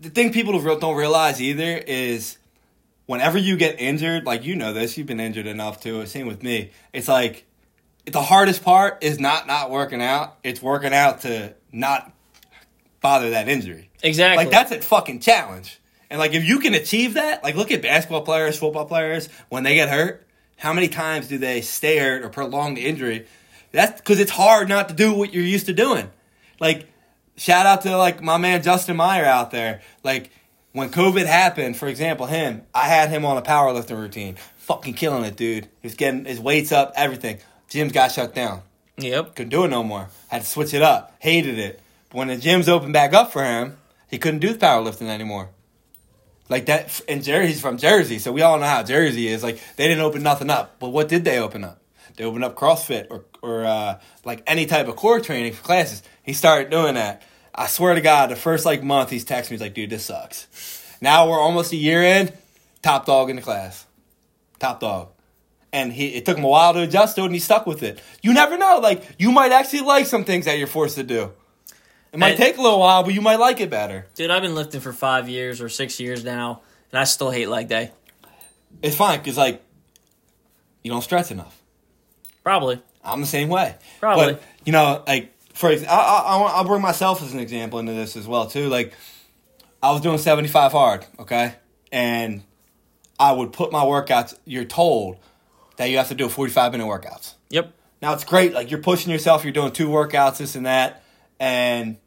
Speaker 1: the thing people don't realize either is whenever you get injured, like you know this, you've been injured enough too. Same with me. It's like the hardest part is not not working out. It's working out to not bother that injury.
Speaker 2: Exactly.
Speaker 1: Like that's a fucking challenge. And like if you can achieve that, like look at basketball players, football players when they get hurt. How many times do they stay hurt or prolong the injury? That's because it's hard not to do what you're used to doing. Like shout out to like my man Justin Meyer out there. Like when COVID happened, for example, him, I had him on a powerlifting routine, fucking killing it, dude. He was getting his weights up, everything. Gyms got shut down.
Speaker 2: Yep.
Speaker 1: Couldn't do it no more. Had to switch it up. Hated it. But when the gyms opened back up for him, he couldn't do the powerlifting anymore. Like that, and Jersey's from Jersey, so we all know how Jersey is. Like they didn't open nothing up, but what did they open up? They opened up CrossFit or or uh, like any type of core training for classes. He started doing that. I swear to God, the first like month he's texting me he's like, "Dude, this sucks." Now we're almost a year in, top dog in the class, top dog, and he it took him a while to adjust to it, and he stuck with it. You never know, like you might actually like some things that you're forced to do. It might
Speaker 2: And-
Speaker 1: take a little while, but you might like it better.
Speaker 2: Dude, I've been lifting for five years or six years now, and I still hate leg day.
Speaker 1: It's fine because like you don't stretch enough.
Speaker 2: Probably.
Speaker 1: I'm the same way.
Speaker 2: Probably.
Speaker 1: But you know, like for ex- I, I, I'll bring myself as an example into this as well too. Like I was doing 75 hard, okay, and I would put my workouts. You're told that you have to do 45 minute workouts.
Speaker 2: Yep.
Speaker 1: Now it's great. Like you're pushing yourself. You're doing two workouts, this and that. And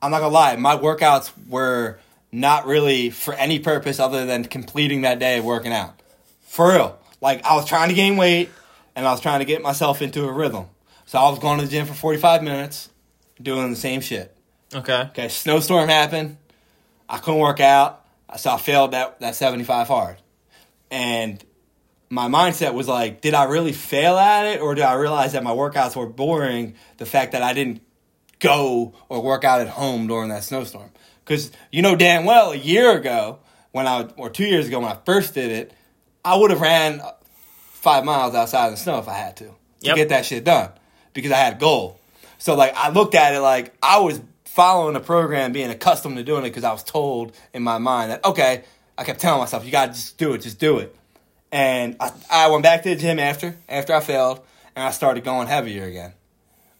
Speaker 1: I'm not gonna lie, my workouts were not really for any purpose other than completing that day of working out. For real. Like I was trying to gain weight and I was trying to get myself into a rhythm. So I was going to the gym for 45 minutes, doing the same shit.
Speaker 2: Okay.
Speaker 1: Okay, snowstorm happened. I couldn't work out. So I failed that, that 75 hard. And my mindset was like, did I really fail at it? Or did I realize that my workouts were boring? The fact that I didn't go or work out at home during that snowstorm. Because you know damn well a year ago, when I, or two years ago when I first did it, I would have ran five miles outside in the snow if I had to to
Speaker 2: Yep.
Speaker 1: get that shit done because I had a goal. So like I looked at it like I was following the program, being accustomed to doing it because I was told in my mind that okay, I kept telling myself you gotta just do it, just do it. And I, I went back to the gym after after I failed, and I started going heavier again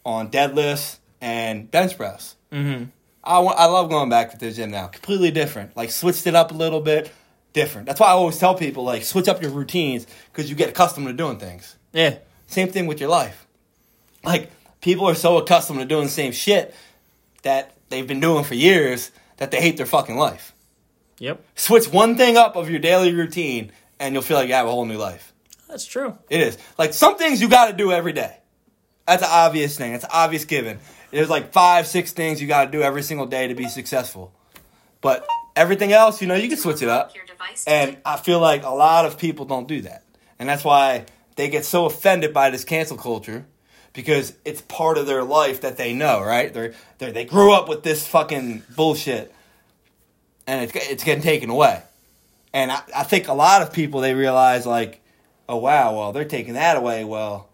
Speaker 1: on deadlifts and bench press.
Speaker 2: Mm-hmm.
Speaker 1: I, I love going back to the gym now. Completely different. Like switched it up a little bit. Different. That's why I always tell people like switch up your routines because you get accustomed to doing things.
Speaker 2: Yeah.
Speaker 1: Same thing with your life. Like people are so accustomed to doing the same shit that they've been doing for years that they hate their fucking life.
Speaker 2: Yep.
Speaker 1: Switch one thing up of your daily routine and you'll feel like you have a whole new life.
Speaker 2: That's true.
Speaker 1: It is. Like some things you got to do every day. That's an obvious thing. It's an obvious given. There's like five, six things you got to do every single day to be successful. But everything else, you know, you can switch it up.
Speaker 3: Your device
Speaker 1: And I feel like a lot of people don't do that. And that's why they get so offended by this cancel culture because it's part of their life that they know, right? They're, they're, they grew up with this fucking bullshit and it's, it's getting taken away. And I, I think a lot of people, they realize, like, oh, wow, well, they're taking that away. Well,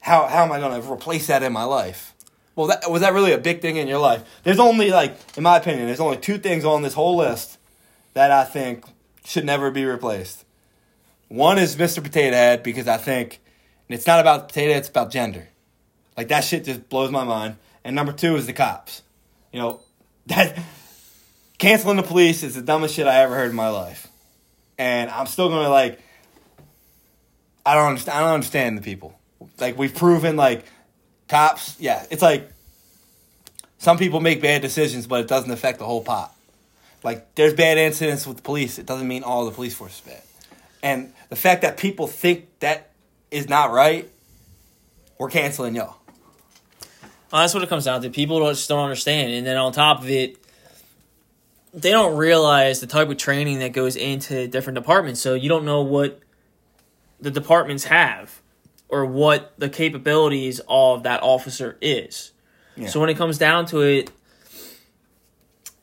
Speaker 1: how, how am I going to replace that in my life? Well, that, was that really a big thing in your life? There's only, like, in my opinion, there's only two things on this whole list that I think should never be replaced. One is Mr. Potato Head because I think and it's not about potato, it's about gender. Like that shit just blows my mind. And number two is the cops. You know, that canceling the police is the dumbest shit I ever heard in my life. And I'm still gonna like I don't understand I don't understand the people. Like we've proven like cops, yeah, it's like some people make bad decisions but it doesn't affect the whole pot. Like there's bad incidents with the police, it doesn't mean all the police force is bad. And the fact that people think that is not right, we're canceling y'all.
Speaker 2: Well, that's what it comes down to. People don't, just don't understand, and then on top of it, they don't realize the type of training that goes into different departments. So you don't know what the departments have or what the capabilities of that officer is.
Speaker 1: Yeah.
Speaker 2: So when it comes down to it,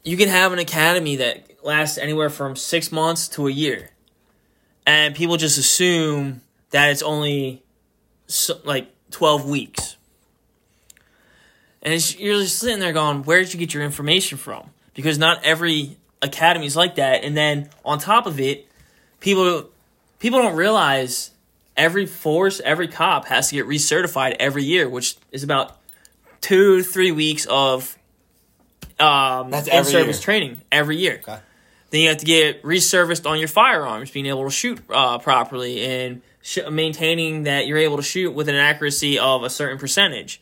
Speaker 2: you can have an academy that lasts anywhere from six months to a year, and people just assume that it's only so, like twelve weeks. And it's, you're just sitting there going, where did you get your information from? Because not every academy is like that. And then on top of it, people people don't realize every force, every cop has to get recertified every year, which is about two to three weeks of um,
Speaker 1: That's
Speaker 2: in-service
Speaker 1: year.
Speaker 2: training every year.
Speaker 1: Okay.
Speaker 2: Then you have to get reserviced on your firearms, being able to shoot uh, properly and sh- maintaining that you're able to shoot with an accuracy of a certain percentage.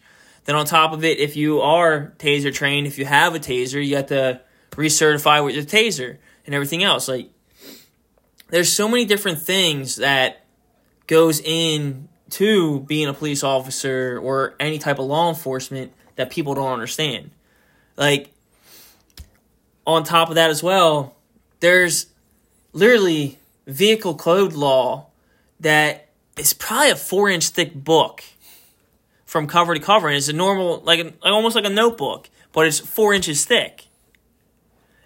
Speaker 2: Then on top of it, if you are taser trained, if you have a taser, you have to recertify with your taser and everything else. Like, there's so many different things that goes into being a police officer or any type of law enforcement that people don't understand. Like, on top of that as well, there's literally vehicle code law that is probably a four inch thick book from cover to cover, and it's a normal, like, like almost like a notebook, but it's four inches thick,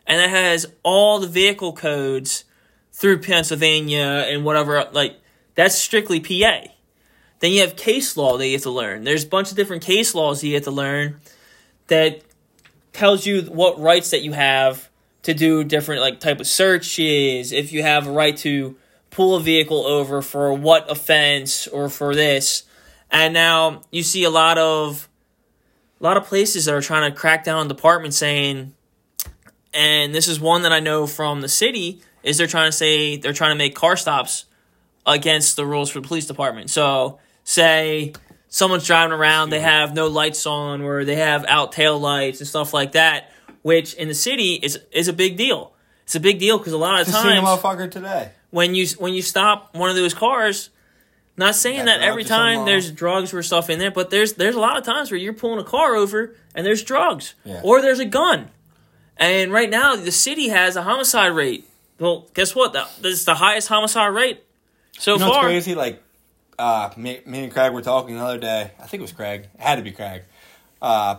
Speaker 2: and it has all the vehicle codes through Pennsylvania and whatever. Like, that's strictly PA. Then you have case law that you have to learn. There's a bunch of different case laws you have to learn that tells you what rights that you have to do different like type of searches if you have a right to pull a vehicle over for what offense or for this and now you see a lot of a lot of places that are trying to crack down on departments saying and this is one that i know from the city is they're trying to say they're trying to make car stops against the rules for the police department so say someone's driving around, they have no lights on, or they have out tail lights and stuff like that, which in the city is is a big deal. It's a big deal because a lot of
Speaker 1: Just seen a
Speaker 2: times
Speaker 1: motherfucker today.
Speaker 2: when you when you stop one of those cars, not saying
Speaker 1: Got
Speaker 2: that every time there's drugs or stuff in there, but there's there's a lot of times where you're pulling a car over and there's drugs
Speaker 1: Yeah.
Speaker 2: or there's a gun, and right now the city has a homicide rate. Well, guess what? That this is the highest homicide rate so
Speaker 1: You know
Speaker 2: far.
Speaker 1: crazy? Like, uh, me, me and Craig were talking the other day. I think it was Craig. It had to be Craig. Uh,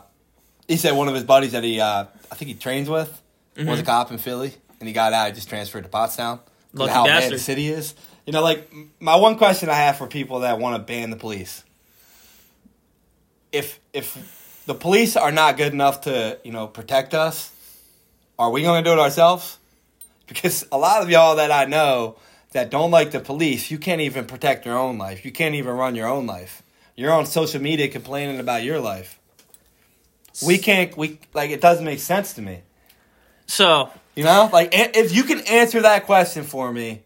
Speaker 1: he said one of his buddies that he, uh, I think he trains with, was a
Speaker 2: Mm-hmm.
Speaker 1: cop in Philly, and he got out. He just transferred to Pottstown.
Speaker 2: Lucky
Speaker 1: how bad the city is. You know, like my one question I have for people that want to ban the police: if if the police are not good enough to you know protect us, are we going to do it ourselves? Because a lot of y'all that I know that don't like the police, you can't even protect your own life. You can't even run your own life. You're on social media complaining about your life. We can't. We like it doesn't make sense to me.
Speaker 2: So
Speaker 1: You know, like if you can answer that question for me,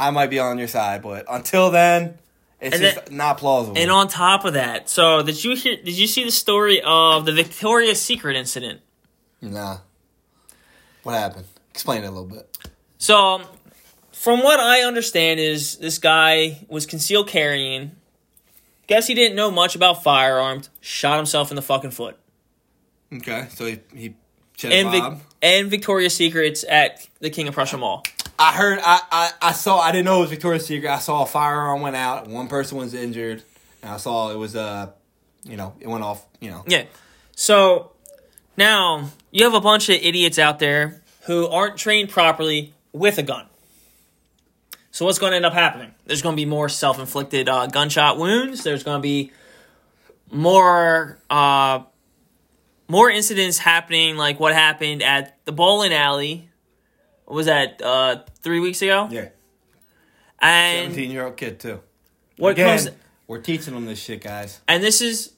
Speaker 1: I might be on your side. But until then, it's
Speaker 2: And
Speaker 1: just not plausible.
Speaker 2: And on top of that, so did you hear? Did you see the story of the Victoria's Secret incident?
Speaker 1: nah. What happened? Explain it a little bit.
Speaker 2: So, from what I understand, is this guy was concealed carrying. Guess he didn't know much about firearms. Shot himself in the fucking foot.
Speaker 1: Okay, so he he
Speaker 2: And, Vic- and Victoria's Secret's at the King of Prussia Mall.
Speaker 1: I heard. I, I I saw. I didn't know it was Victoria's Secret. I saw a firearm went out. One person was injured. And I saw it was uh, you know, it went off. You know.
Speaker 2: Yeah. So now you have a bunch of idiots out there who aren't trained properly with a gun. So what's going to end up happening? There's going to be more self-inflicted uh, gunshot wounds. There's going to be more uh, more incidents happening, like what happened at the bowling alley. What was that? Uh, three weeks ago.
Speaker 1: Yeah.
Speaker 2: And
Speaker 1: Seventeen year old kid too.
Speaker 2: what
Speaker 1: Again,
Speaker 2: comes
Speaker 1: we're teaching them this shit, guys.
Speaker 2: and this is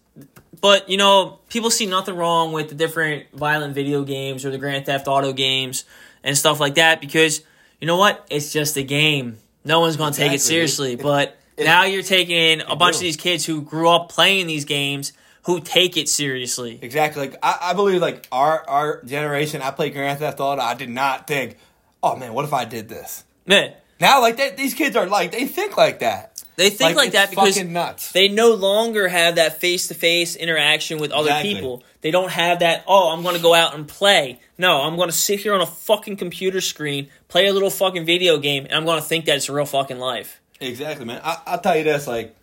Speaker 2: but you know people see nothing wrong with the different violent video games or the grand theft auto games and stuff like that because you know what it's just a game no one's going to take it seriously
Speaker 1: It-
Speaker 2: but
Speaker 1: it-
Speaker 2: now you're taking a bunch of these kids who grew up playing these games who take it seriously
Speaker 1: Exactly. Like I, I believe, like our our generation. I played Grand Theft Auto. I did not think, oh man, what if I did this?
Speaker 2: Man.
Speaker 1: Now, like they, these kids are like they think like that.
Speaker 2: they think like,
Speaker 1: it's
Speaker 2: that because
Speaker 1: fucking nuts.
Speaker 2: they no longer have that face-to-face interaction with other
Speaker 1: Exactly.
Speaker 2: people they don't have that oh i'm going to go out and play no i'm going to sit here on a fucking computer screen play a little fucking video game and i'm going to think that it's a real fucking life
Speaker 1: Exactly, man. I, I'll tell you this: like,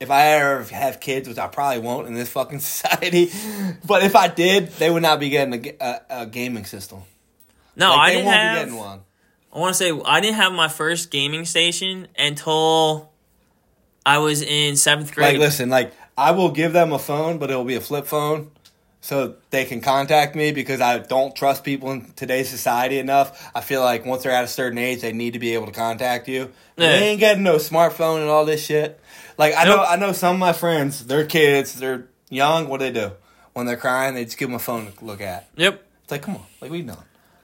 Speaker 1: if I ever have kids, which I probably won't in this fucking society, but if I did, they would not be getting a, a, a gaming system.
Speaker 2: No
Speaker 1: Like,
Speaker 2: i didn't have
Speaker 1: be getting one.
Speaker 2: i want to say i didn't have my first gaming station until i was in seventh grade
Speaker 1: Like, listen, like I will give them a phone, but it will be a flip phone, so they can contact me because I don't trust people in today's society enough. I feel like once they're at a certain age, they need to be able to contact you.
Speaker 2: Yeah.
Speaker 1: They ain't getting no smartphone and all this shit. Like I know, I know some of my friends, they're kids, they're young. What do they do when they're crying? They just give them a phone to look at.
Speaker 2: Yep.
Speaker 1: It's like, come on, like we know.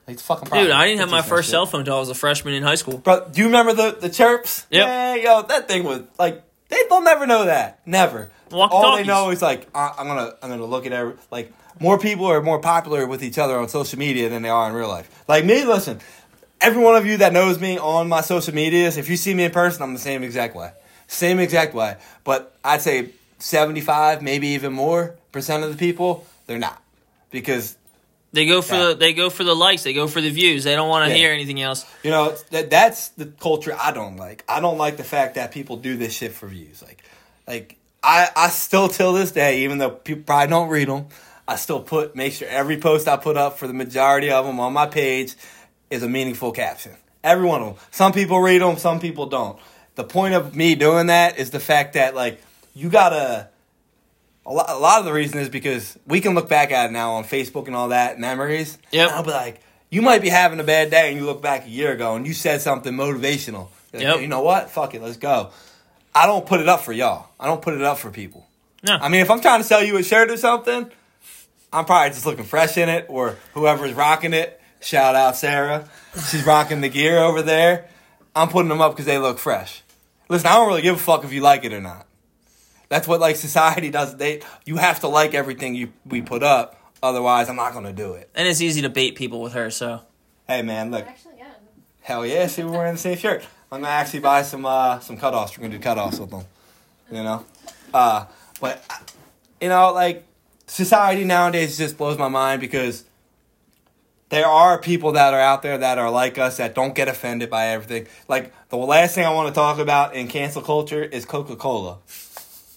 Speaker 1: Like it's a fucking
Speaker 2: Dude. I didn't have my first
Speaker 1: shit.
Speaker 2: cell phone until I was a freshman in high school.
Speaker 1: Bro, do you remember the the chirps?
Speaker 2: Yep.
Speaker 1: Yeah, yo, that thing was like they they'll never know that. Never. All they know is like I, I'm gonna I'm gonna look at every like more people are more popular with each other on social media than they are in real life. Like me, listen, every one of you that knows me on my social medias, if you see me in person, I'm the same exact way, same exact way. But I'd say 75, maybe even more percent of the people, they're not because
Speaker 2: They go for the they go for the likes, they go for the views. They don't want to
Speaker 1: Yeah.
Speaker 2: hear anything else.
Speaker 1: You know, that that's the culture I don't like. I don't like the fact that people do this shit for views. Like, like I I still till this day, even though people probably don't read them, I still put make sure every post I put up for the majority of them on my page is a meaningful caption. Every one of them. Some people read them, some people don't. The point of me doing that is the fact that like you gotta. A lot, a lot of the reason is because we can look back at it now on Facebook and all that memories.
Speaker 2: Yep.
Speaker 1: And I'll be like, you might be having a bad day, and you look back a year ago and you said something motivational. Like,
Speaker 2: Yep.
Speaker 1: You know what? Fuck it, let's go. I don't put it up for y'all. I don't put it up for people.
Speaker 2: No.
Speaker 1: I mean, if I'm trying to sell you a shirt or something, I'm probably just looking fresh in it, or whoever's rocking it. Shout out Sarah. She's rocking the gear over there. I'm putting them up because they look fresh. Listen, I don't really give a fuck if you like it or not. That's what like society does. They you have to like everything you we put up. Otherwise, I'm not gonna do it.
Speaker 2: and it's easy to bait people with her, so
Speaker 1: Hey man, look,
Speaker 3: Actually, yeah.
Speaker 1: hell yeah, see we're wearing the same shirt. I'm gonna actually buy some uh some cutoffs. We're gonna do cutoffs with them. You know, uh, but you know, like society nowadays just blows my mind because there are people that are out there that are like us that don't get offended by everything. Like the last thing I want to talk about in cancel culture is Coca Cola.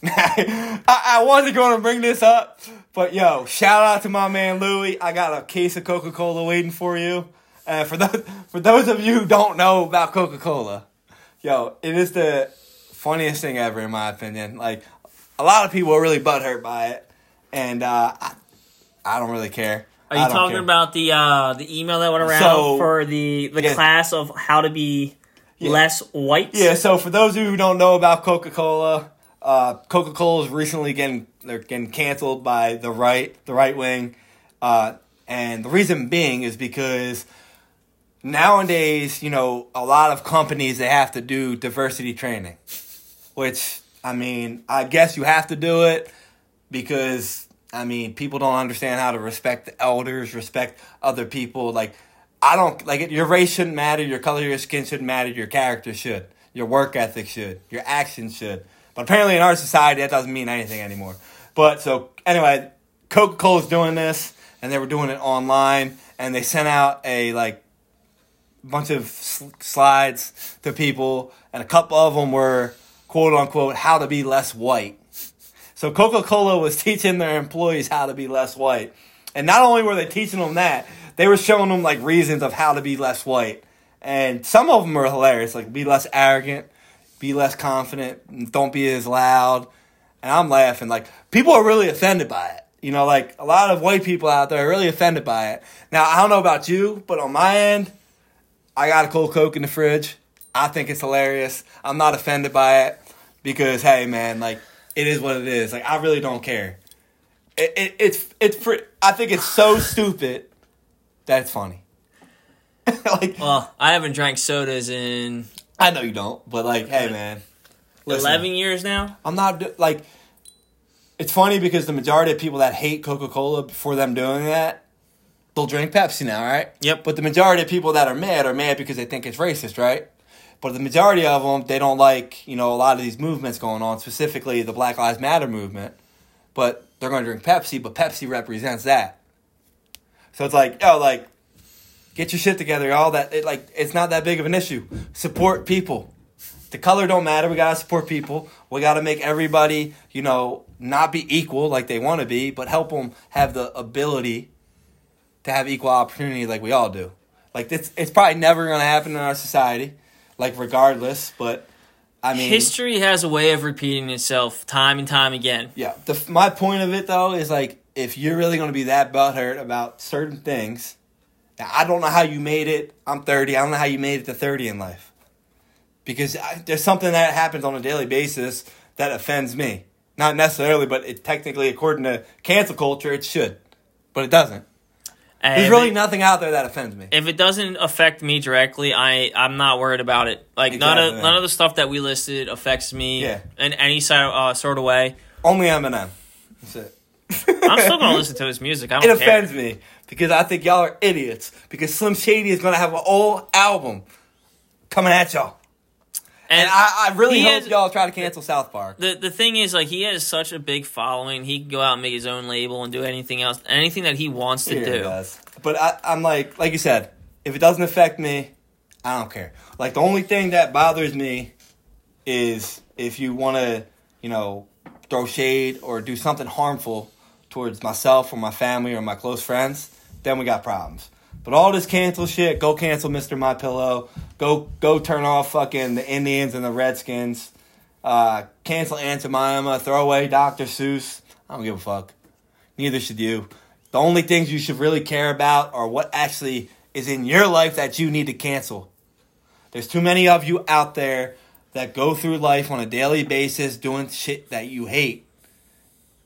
Speaker 1: I, I wasn't going to bring this up, but yo, shout out to my man Louie. I got a case of Coca Cola waiting for you. Uh, for those for those of you who don't know about Coca Cola, yo, it is the funniest thing ever in my opinion. Like a lot of people are really butthurt by it, and uh, I, I don't really care.
Speaker 2: Are you talking
Speaker 1: care.
Speaker 2: about the uh, the email that went around
Speaker 1: So-
Speaker 2: for the the
Speaker 1: Yeah.
Speaker 2: class of how to be less white?
Speaker 1: Yeah, so for those of you who don't know about Coca Cola, uh, Coca Cola is recently getting they're getting canceled by the right, the right wing, uh, and the reason being is because nowadays, you know, a lot of companies they have to do diversity training, which I mean, I guess you have to do it because I mean, people don't understand how to respect the elders, respect other people. Like, I don't like. Your race shouldn't matter. Your color, your skin shouldn't matter. Your character should. Your work ethic should. Your actions should. But apparently, in our society, that doesn't mean anything anymore. But so anyway, Coca Cola's doing this, and they were doing it online, and they sent out a like bunch of s- slides to people, and a couple of them were quote unquote how to be less white. So Coca Cola was teaching their employees how to be less white, and not only were they teaching them that, they were showing them like reasons of how to be less white, and some of them are hilarious, like be less arrogant, be less confident, don't be as loud, and I'm laughing like people are really offended by it. You know, like a lot of white people out there are really offended by it. Now I don't know about you, but on my end, I got a cold Coke in the fridge. I think it's hilarious. I'm not offended by it because, hey, man, like it is what it is. Like I really don't care. It, it it's it's pretty. I think it's so stupid that it's funny. like
Speaker 2: Well, I haven't drank sodas in
Speaker 1: I know you don't, but like, hey, man, listen,
Speaker 2: eleven years now.
Speaker 1: I'm not like. It's funny because the majority of people that hate Coca Cola for them doing that, they'll drink Pepsi now, right?
Speaker 2: Yep.
Speaker 1: But the majority of people that are mad are mad because they think it's racist, right? But the majority of them, they don't like, you know, a lot of these movements going on, specifically the Black Lives Matter movement. But they're going to drink Pepsi, but Pepsi represents that. So it's like, yo, like, get your shit together, y'all. That it, like, it's not that big of an issue. Support people. The color don't matter. We gotta support people. We gotta make everybody, you know, not be equal like they want to be, but help them have the ability to have equal opportunity like we all do. Like it's it's probably never gonna happen in our society, like regardless. But I mean,
Speaker 2: History has a way of repeating itself time and time again.
Speaker 1: yeah. The my point of it though is like if you're really to be that butthurt about certain things, I don't know how you made it. I'm 30. I don't know how you made it to 30 in life. Because I, there's something that happens on a daily basis that offends me. Not necessarily, but it technically, according to cancel culture, it should. But it doesn't.
Speaker 2: And
Speaker 1: There's really
Speaker 2: it-
Speaker 1: nothing out there that offends me.
Speaker 2: if it doesn't affect me directly, I I'm not worried about it. Like none of none of the stuff that we listed affects me
Speaker 1: Yeah.
Speaker 2: in any sort uh, sort of way.
Speaker 1: Only Eminem. That's it.
Speaker 2: I'm still gonna listen to his music. I
Speaker 1: It
Speaker 2: don't care.
Speaker 1: offends me because I think y'all are idiots. Because Slim Shady is to have an old album coming at y'all. And I, I really hope
Speaker 2: has-
Speaker 1: y'all try to cancel South Park.
Speaker 2: the the thing is like he has such a big following. He can go out and make his own label and do anything else, anything that he wants to
Speaker 1: Yeah,
Speaker 2: do.
Speaker 1: does. But I, I'm like, like you said, if it doesn't affect me, I don't care. Like the only thing that bothers me is if you want to, you know, throw shade or do something harmful towards myself or my family or my close friends, then we got problems. But all this cancel shit, go cancel Mr. My Pillow. Go go turn off fucking the Indians and the Redskins. Uh, cancel Aunt Jemima. Throw away Dr. Seuss. I don't give a fuck. Neither should you. The only things you should really care about are what actually is in your life that you need to cancel. There's too many of you out there that go through life on a daily basis doing shit that you hate.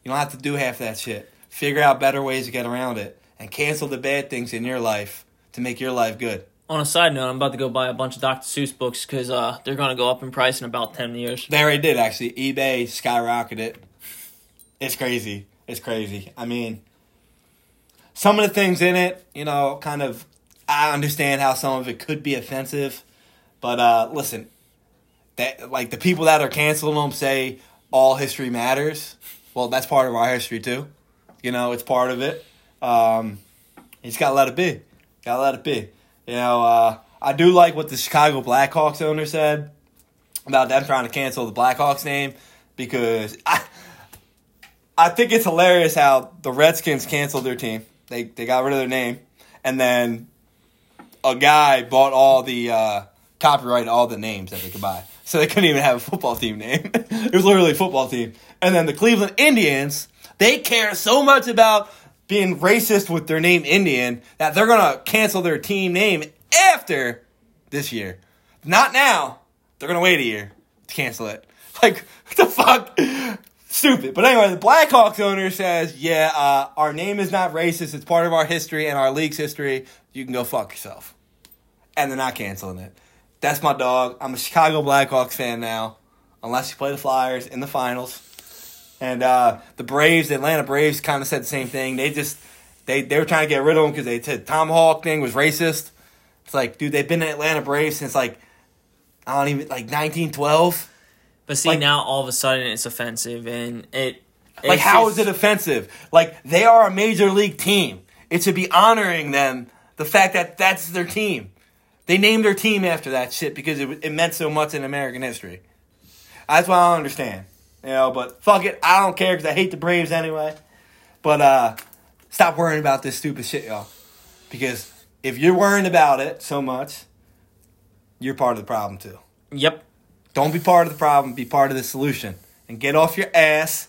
Speaker 1: You don't have to do half that shit. Figure out better ways to get around it and cancel the bad things in your life to make your life good.
Speaker 2: On a side note, I'm about to go buy a bunch of Dr. Seuss books because uh, they're gonna go up in price in about ten years.
Speaker 1: They already did actually. eBay skyrocketed. It's crazy. It's crazy. I mean, some of the things in it, you know, kind of. I understand how some of it could be offensive, but uh, listen, that like the people that are canceling them say all history matters. Well, that's part of our history too. You know, it's part of it. Um, you gotta let it be. Gotta let it be. You know, uh, I do like what the Chicago Blackhawks owner said about them trying to cancel the Blackhawks name because I I think it's hilarious how the Redskins canceled their team. They they got rid of their name, and then a guy bought all the uh, copyright all the names that they could buy, so they couldn't even have a football team name. it was literally football team. And then the Cleveland Indians, they care so much about being racist with their name Indian that they're gonna cancel their team name after this year. Not now. They're gonna wait a year to cancel it. Like what the fuck? Stupid. But anyway, the Blackhawks owner says, "Yeah, uh, our name is not racist. It's part of our history and our league's history. You can go fuck yourself." And they're not canceling it. That's my dog. I'm a Chicago Blackhawks fan now, unless you play the Flyers in the finals. And uh, the Braves, the Atlanta Braves, kind of said the same thing. They just they they were trying to get rid of him because they said Tomahawk thing was racist. It's like, dude, they've been in Atlanta Braves since like I don't even like 1912.
Speaker 2: But see,
Speaker 1: Like-
Speaker 2: now all of a sudden it's offensive, and it.
Speaker 1: Like, how
Speaker 2: just-
Speaker 1: is it offensive? Like, they are a major league team. It should be honoring them the fact that that's their team. They named their team after that shit because it, it meant so much in American history. That's why I don't understand. You know, but fuck it. I don't care because I hate the Braves anyway. But uh, stop worrying about this stupid shit, y'all. Because if you're worrying about it so much, you're part of the problem too.
Speaker 2: Yep.
Speaker 1: Don't be part of the problem, be part of the solution. And get off your ass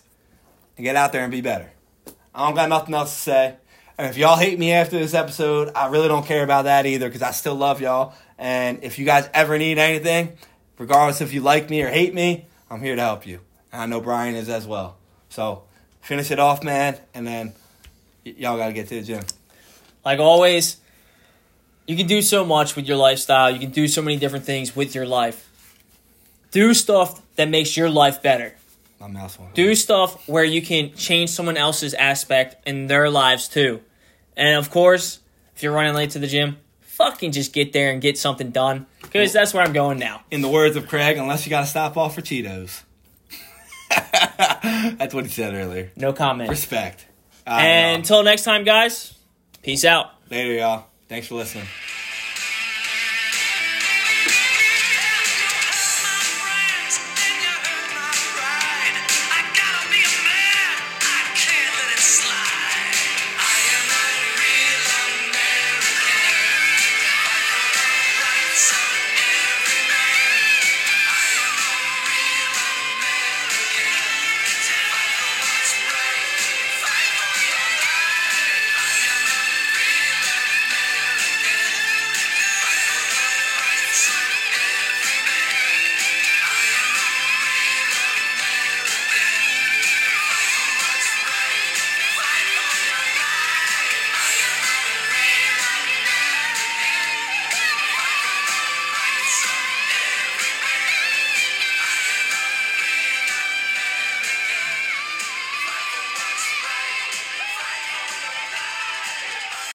Speaker 1: and get out there and be better. I don't got nothing else to say. And if y'all hate me after this episode, I really don't care about that either because I still love y'all. And if you guys ever need anything, regardless if you like me or hate me, I'm here to help you. And I know Brian is as well. So finish it off, man, and then y- y'all got to get to the gym.
Speaker 2: Like always, you can do so much with your lifestyle. You can do so many different things with your life. Do stuff that makes your life better.
Speaker 1: My mouse one.
Speaker 2: Do stuff where you can change someone else's aspect in their lives too. And of course, if you're running late to the gym, fucking just get there and get something done. Because that's where I'm going now.
Speaker 1: In the words of Craig, unless you got to stop off for Cheetos. That's what he said earlier.
Speaker 2: No comment.
Speaker 1: Respect. Right,
Speaker 2: And
Speaker 1: y'all.
Speaker 2: until next time, guys, peace out.
Speaker 1: Later, y'all. Thanks for listening.